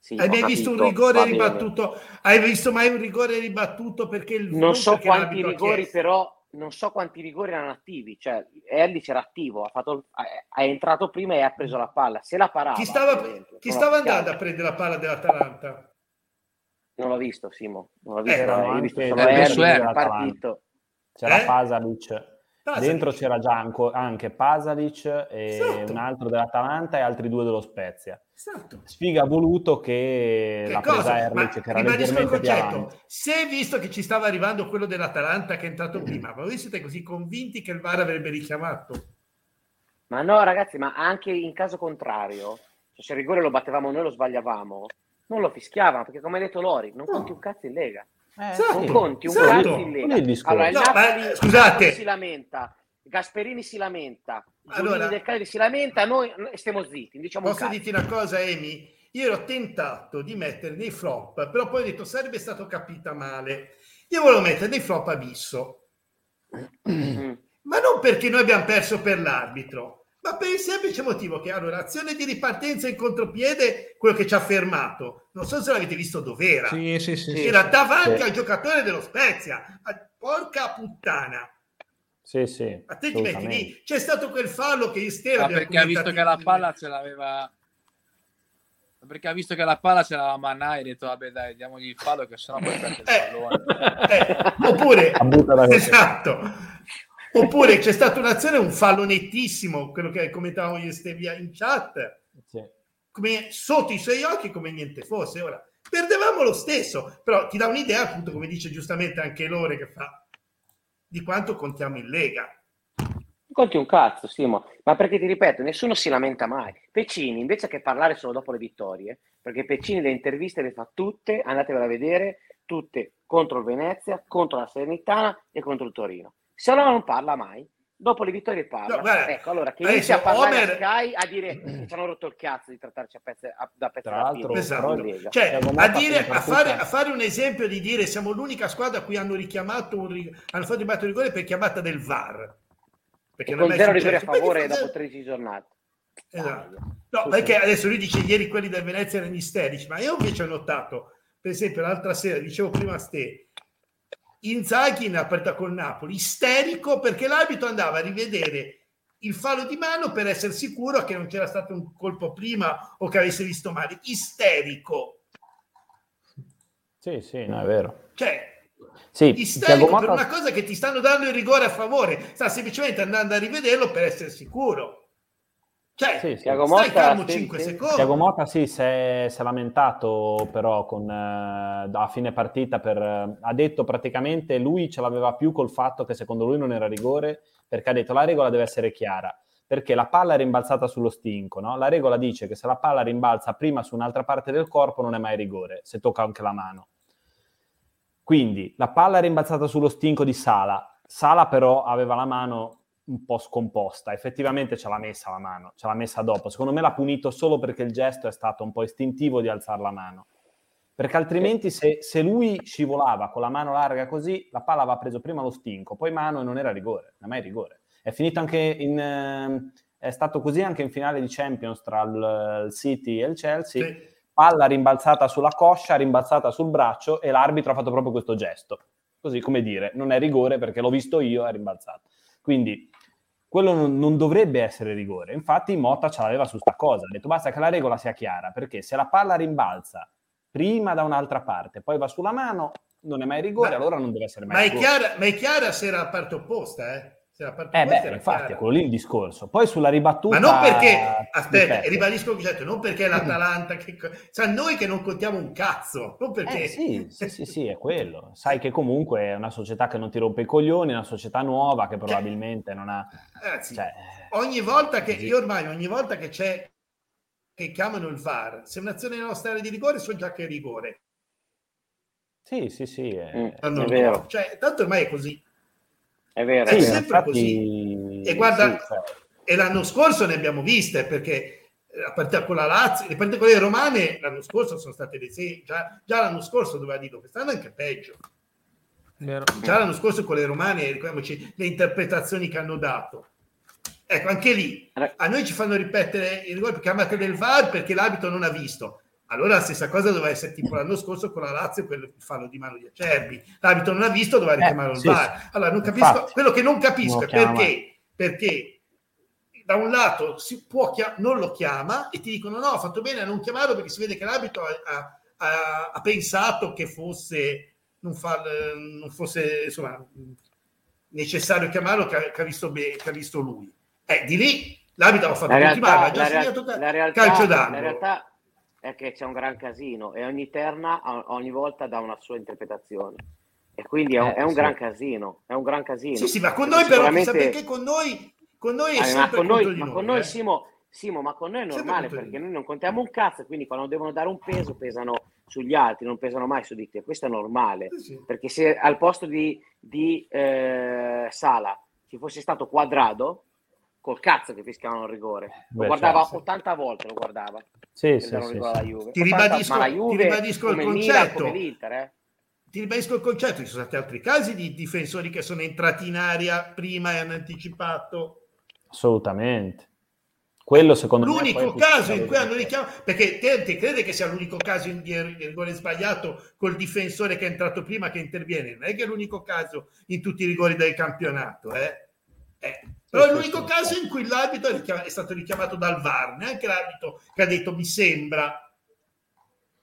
Sì, Hai mai visto un capito, rigore ribattuto? Hai visto mai un rigore ribattuto perché il Non so quanti rigori, chiesto? però, non so quanti rigori erano attivi. Cioè, Erlich era attivo, ha fatto, è, è entrato prima e ha preso la palla. Se la parava, Chi stava, esempio, chi stava andando a prendere la palla dell'Atalanta? Non l'ho visto, Simo. Non l'ho visto, Eh, eh, erano io ho visto solo il dell'Atalanta. partito. C'era Eh? Pasalic. Pasalic. Dentro c'era già anco- anche Pasalic e Esatto. un altro dell'Atalanta e altri due dello Spezia. Esatto. Sfiga ha voluto che, Che presa cosa? Erlich Ma che era leggermente più concetto. avanti. Se visto che ci stava arrivando quello dell'Atalanta che è entrato prima, ma voi siete così convinti che il VAR avrebbe richiamato? Ma no, ragazzi, ma anche in caso contrario, cioè, se il rigore lo battevamo noi, lo sbagliavamo, non lo fischiavano, perché come ha detto Lori, non No. conti un cazzo in Lega. Eh, Esatto. Sì. conti un Esatto. cazzo in Lega. il. Allora, il No, ma, Napoli, eh, scusate. si lamenta, Gasperini si lamenta, Allora- del Cagliari si lamenta, noi stiamo zitti, diciamo Posso dirti una cosa, Emi? Io ero tentato di mettere dei flop, però poi ho detto sarebbe stato capita male. Io volevo mettere dei flop abisso, Mm. ma non perché noi abbiamo perso per l'arbitro, ma per il semplice motivo che allora azione di ripartenza in contropiede, quello che ci ha fermato, non so se l'avete visto dov'era. Sì, sì, sì. sì. Era davanti Sì. al giocatore dello Spezia. Porca puttana. Sì, sì, A te ti metti lì. C'è stato quel fallo che abbiamo perché ha visto che la palla ce l'aveva perché ha visto che la palla ce l'aveva Mannai e ha detto vabbè dai diamogli il fallo che sennò poi perde il Eh. pallone Eh, oppure da così. esatto oppure c'è stata un'azione un fallo nettissimo quello che commentavamo io e Stevia in chat Sì. come sotto i suoi occhi come niente fosse ora perdevamo lo stesso però ti dà un'idea appunto come dice giustamente anche Lore che fa di quanto contiamo in Lega Conti un cazzo, Simo, ma perché ti ripeto, nessuno si lamenta mai. Pecini, invece che parlare solo dopo le vittorie, perché Pecini le interviste le fa tutte, andatevele a vedere, tutte contro il Venezia, contro la Serenitana e contro il Torino. Se no non parla mai, dopo le vittorie parla. No, guarda, ecco, allora che inizia a parlare Homer- a Sky a dire che ci hanno rotto il cazzo di trattarci a pezzi, a- da pezzi Tra da l'altro- pino Esatto. Cioè, a, dire, a, fare, a fare un esempio di dire siamo l'unica squadra a cui hanno richiamato un hanno fatto un rigore per chiamata del VAR. Perché E non con zero rigori a favore dopo 13 giornate. Esatto. Dai. No, perché adesso lui dice ieri quelli del Venezia erano isterici, ma io invece ho notato, per esempio l'altra sera, dicevo prima a Ste, Inzaghi in aperta col Napoli, isterico perché l'arbitro andava a rivedere il fallo di mano per essere sicuro che non c'era stato un colpo prima o che avesse visto male. Isterico. Sì, sì, no, è vero. Cioè, Sì, isterico Thiago per una cosa che ti stanno dando il rigore a favore, sta semplicemente andando a rivederlo per essere sicuro. Cioè, Sì, sì. Motta, calmo sì, 5 sì. secondi. Thiago Motta sì, si è, si è lamentato però con, eh, a fine partita per, eh, ha detto praticamente lui ce l'aveva più col fatto che secondo lui non era rigore perché ha detto la regola deve essere chiara perché la palla è rimbalzata sullo stinco, no? la regola dice che se la palla rimbalza prima su un'altra parte del corpo non è mai rigore, se tocca anche la mano. Quindi la palla è rimbalzata sullo stinco di Sala, Sala però aveva la mano un po' scomposta, effettivamente ce l'ha messa la mano, ce l'ha messa dopo. Secondo me l'ha punito solo perché il gesto è stato un po' istintivo di alzare la mano. Perché altrimenti se, se lui scivolava con la mano larga così, la palla aveva preso prima lo stinco, poi mano e non era rigore, non è mai rigore. È finito anche in... ehm, è stato così anche in finale di Champions tra il, il City e il Chelsea. Sì. Palla rimbalzata sulla coscia, rimbalzata sul braccio e l'arbitro ha fatto proprio questo gesto. Così come dire, non è rigore perché l'ho visto io, è rimbalzato. Quindi quello non, non dovrebbe essere rigore. Infatti Motta ce l'aveva su sta cosa, ha detto basta che la regola sia chiara, perché se la palla rimbalza prima da un'altra parte, poi va sulla mano, non è mai rigore, Ma- allora non deve essere mai Ma è, rigore. chiara, ma è chiara se era la parte opposta, eh? Se la parte Eh beh, era infatti, chiara. è quello lì il discorso. Poi sulla ribattuta... Ma non perché, aspetta, ripeto. ribadisco il concetto, non perché è l'Atalanta, che, cioè noi che non contiamo un cazzo, non perché... Eh, sì, sì, sì, sì, è quello. Sai che comunque è una società che non ti rompe i coglioni, è una società nuova che probabilmente non ha... Ragazzi, Cioè, ogni volta che, io ormai, ogni volta che c'è, che chiamano il VAR, se un'azione non sta di rigore, so già che è rigore. sì, sì, sì. È, Mm. È vero. Cioè, tanto ormai è così. È vero. È è vero. sempre infatti- E guarda- sì, cioè, E l'anno scorso ne abbiamo viste, perché la partita con la Lazio, le partite con le romane l'anno scorso sono state le sei, già, già l'anno scorso doveva dirlo, quest'anno è anche peggio. Vero. Già l'anno scorso con le romane, ricordiamoci le interpretazioni che hanno dato. Ecco, anche lì a noi ci fanno ripetere il rigore per chiamata del VAR perché l'arbitro non ha visto. Allora la stessa cosa doveva essere tipo l'anno scorso con la Lazio, quello il fallo di mano di Acerbi. L'arbitro non ha visto, doveva richiamare Eh, sì, sì. Allora, non capisco, Infatti. quello che non capisco Non è perché, perché da un lato si può chia- non lo chiama e ti dicono no, ha fatto bene a non chiamarlo perché si vede che l'arbitro ha, ha- ha- pensato che fosse, non, fa- non fosse insomma, necessario chiamarlo che ha, che ha visto, be- che ha visto lui. Eh, di lì l'arbitro ha fatto La realtà, ha già la segnato la calcio la d'angolo. realtà è che c'è un gran casino e ogni terna ogni volta dà una sua interpretazione. E quindi è un, Eh, è un sì. gran casino, è un gran casino. Sì, sì, ma con noi però, sicuramente- chissà perché con noi, con noi è Ah, sempre con noi, ma noi, con noi eh. Simo, Simo, ma con noi è Sempre normale di perché noi. noi non contiamo un cazzo, quindi quando devono dare un peso pesano sugli altri, non pesano mai su di te. Questo è normale. Sì, sì. Perché se al posto di, di, eh, Sala ci fosse stato Quadrado, col cazzo che fischiavano il rigore. Lo Beh, guardava certo, sì. 80 volte, lo guardava. Sì, sì, sì, sì. Ti 80, ribadisco- ma la ti ribadisco il Milan, concetto. l'Inter, eh. Ti ribadisco il concetto, ci sono stati altri casi di difensori che sono entrati in aria prima e hanno anticipato. Assolutamente. Quello secondo me... poi è L'unico caso in cui hanno richiamato, perché te, te crede che sia l'unico caso in di rigore sbagliato col difensore che è entrato prima che interviene, non è che è l'unico caso in tutti i rigori del campionato, eh? Eh, Però è l'unico caso in cui l'arbitro è, stato richiamato dal VAR, neanche l'arbitro che ha detto mi sembra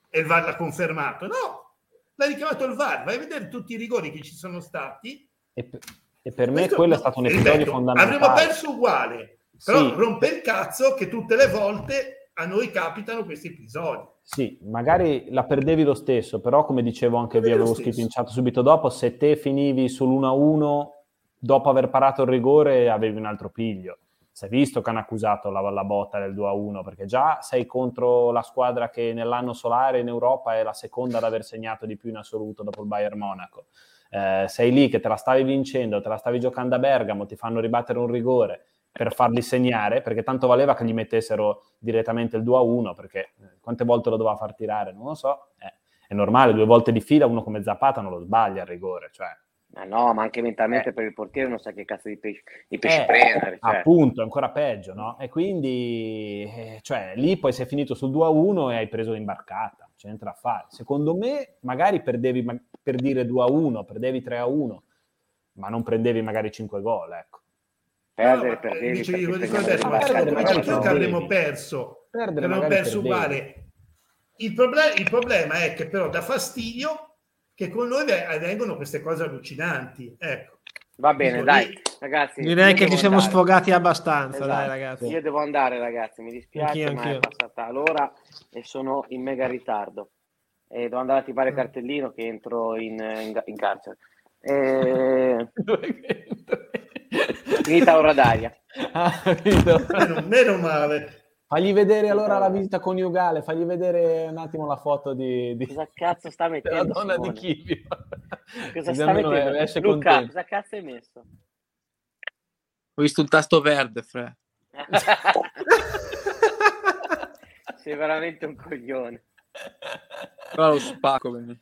e il VAR l'ha confermato. No, l'ha richiamato il VAR, vai a vedere tutti i rigori che ci sono stati. E, per- e per me Questo- quello è stato un episodio ripeto, fondamentale. Avremmo perso uguale, però Sì. rompe il cazzo che tutte le volte a noi capitano questi episodi. Sì, magari la perdevi lo stesso, però come dicevo anche vi avevo scritto stesso. in chat subito dopo, se te finivi sull'1-1 dopo aver parato il rigore avevi un altro piglio. Si è visto che hanno accusato la, la botta del 2-1 perché già sei contro la squadra che nell'anno solare in Europa è la seconda ad aver segnato di più in assoluto dopo il Bayern Monaco. Eh, sei lì che te la stavi vincendo, te la stavi giocando a Bergamo, ti fanno ribattere un rigore per farli segnare, perché tanto valeva che gli mettessero direttamente il 2-1, perché eh, quante volte lo doveva far tirare, non lo so. Eh, è normale, due volte di fila uno come Zapata non lo sbaglia il rigore, cioè Ma no, ma anche mentalmente Eh. per il portiere non sa che cazzo di pesci, di pesci Eh, prendere. Cioè. appunto, è ancora peggio, no? E quindi, eh, cioè, lì poi sei finito sul 2-1 e hai preso l'imbarcata, c'è niente da fare. Secondo me, magari perdevi, ma- per dire 2-1, perdevi 3-1, ma non prendevi magari 5 gol, ecco. Perdere, No, ma, perdevi, eh, dice, certo, sbagliate. ma magari anch'io che perdevi. avremmo perso, Perdere avremmo perso perdevi. uguale. Il, proble- il problema è che però dà fastidio che con noi ve- avvengono queste cose allucinanti. Ecco. Va bene, Dico, dai, lì- ragazzi. Direi che ci siamo andare. sfogati abbastanza, Esatto. dai ragazzi. Io devo andare, ragazzi, mi dispiace, Anch'io, ma anch'io. è passata l'ora e sono in mega ritardo. E devo andare a tipare il Mm. cartellino che entro in, in, in carcere. E... Finita l'ora d'aria. Ah. Meno, meno male. Fagli vedere allora la visita coniugale, fagli vedere un attimo la foto di, di- Cosa cazzo sta mettendo? donna di Simone? Chivio. Cosa sta mettendo? esce Luca, contento. cosa cazzo hai messo? Ho visto un tasto verde, Fre. Sei veramente un coglione. Però lo spacco. quindi.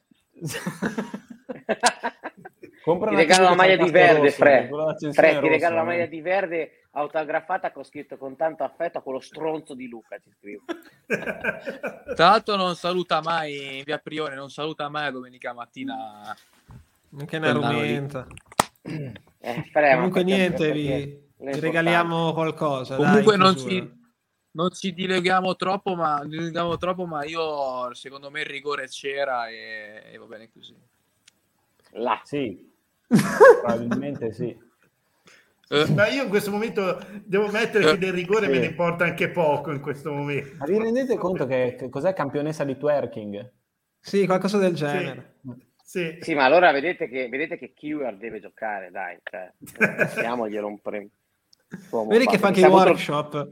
Compra ti una regalo la maglia di tasto verde, rosso, Fre. Fre, ti regalo la eh. maglia di verde autografata con scritto con tanto affetto a quello stronzo di Luca, ci scrivo. Tra l'altro non saluta mai, via Priore, non saluta mai la domenica mattina. Anche una lì. rumenta. Eh, Comunque niente, vi, vi regaliamo qualcosa. dai, Comunque in non ci, non ci dileghiamo troppo, ma, dileghiamo troppo, ma io secondo me il rigore c'era e, e va bene così. Là. Sì, probabilmente sì. Eh, Ma io in questo momento devo mettere che del rigore Sì. me ne importa anche poco in questo momento. Ma vi rendete conto che, che cos'è campionessa di twerking? Sì, qualcosa del genere. Sì. Sì, ma allora vedete che, vedete che Keyword deve giocare, dai. Cioè, diamoglielo un premio. Uomo Vedi che fa anche i workshop.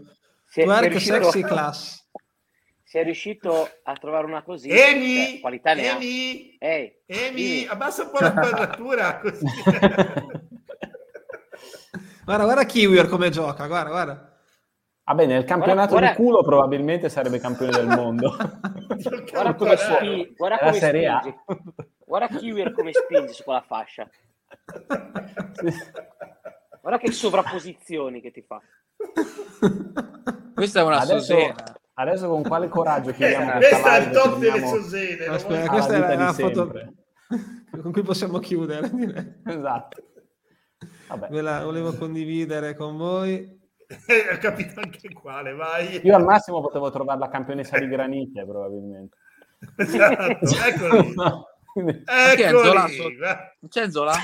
Si è, si è Twerk riuscito, sexy class. si è riuscito a trovare una così. Emi, cioè, qualità. Emi, Ehi, Emi, dimmi. abbassa un po' la quadratura così. Guarda, guarda Kiwior come gioca, guarda, guarda. Vabbè, nel campionato guarda- di culo probabilmente sarebbe campione del mondo. Guarda come, spi- guarda la come Serie A. spinge. Guarda Kiwior come spinge su quella fascia. Guarda che sovrapposizioni che ti fa. questa è una Adesso- Sosena. Adesso con quale coraggio chiudiamo Eh, questa è il top delle Sosene. Aspetta, questa è di la foto sempre. con cui possiamo chiudere. Esatto. Vabbè. Ve la volevo condividere con voi. Eh, ho capito anche quale, vai. Io al massimo potevo trovare la campionessa di granite, probabilmente. Esatto, eccolo lì. No, quindi- chi è Eccolo Zola? c'è Zola?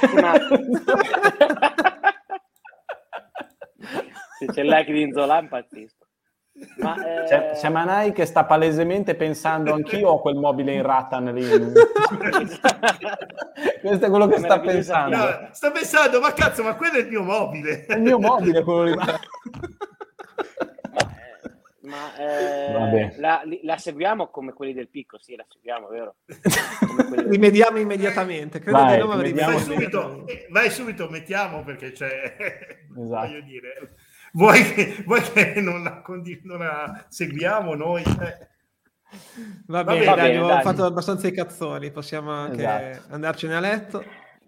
Se c'è like di Inzola impazzisco. Ma, eh, C'è, c'è Manai che sta palesemente pensando anch'io ho quel mobile in Rattan lì. Questo è quello che sta Meraviglioso. pensando. No, sto pensando, ma cazzo, ma quello è il mio mobile. È il mio mobile quello lì. ma eh, Vabbè. la, la seguiamo come quelli del picco, sì, la seguiamo, vero? Del- Rimediamo immediatamente. Credo Vai, rimediamo Vai subito, eh, vai subito, mettiamo perché c'è... Esatto. Voglio dire, vuoi che, vuoi che non, la condiv- non la seguiamo noi? Eh, Va Va bene, bene, dai, abbiamo dai. fatto abbastanza i cazzoni. Possiamo anche Esatto. andarcene a letto.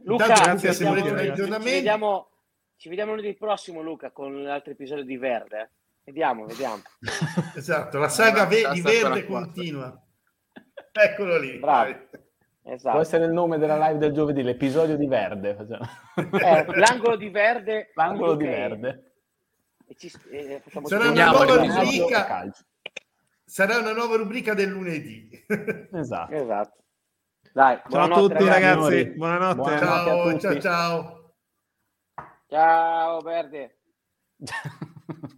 Luca, Intanto, grazie, ci se vediamo, volete un ci vediamo, ci vediamo lunedì prossimo, Luca, con l'altro episodio di Verde. eh. Vediamo, vediamo. Esatto, la saga ve- di verde continua. Eccolo lì. Bravo. Può Esatto. essere il nome della live del giovedì, l'episodio di Verde. Eh, l'angolo di Verde. L'angolo di Ok. Verde. E ci, eh, Sarà una nuova rubrica. Sarà una nuova rubrica del lunedì. Esatto. Esatto. Dai, Ciao a tutti, ragazzi. signori. Buonanotte. Buonanotte. a ciao, tutti. ciao, ciao. Ciao, Verde.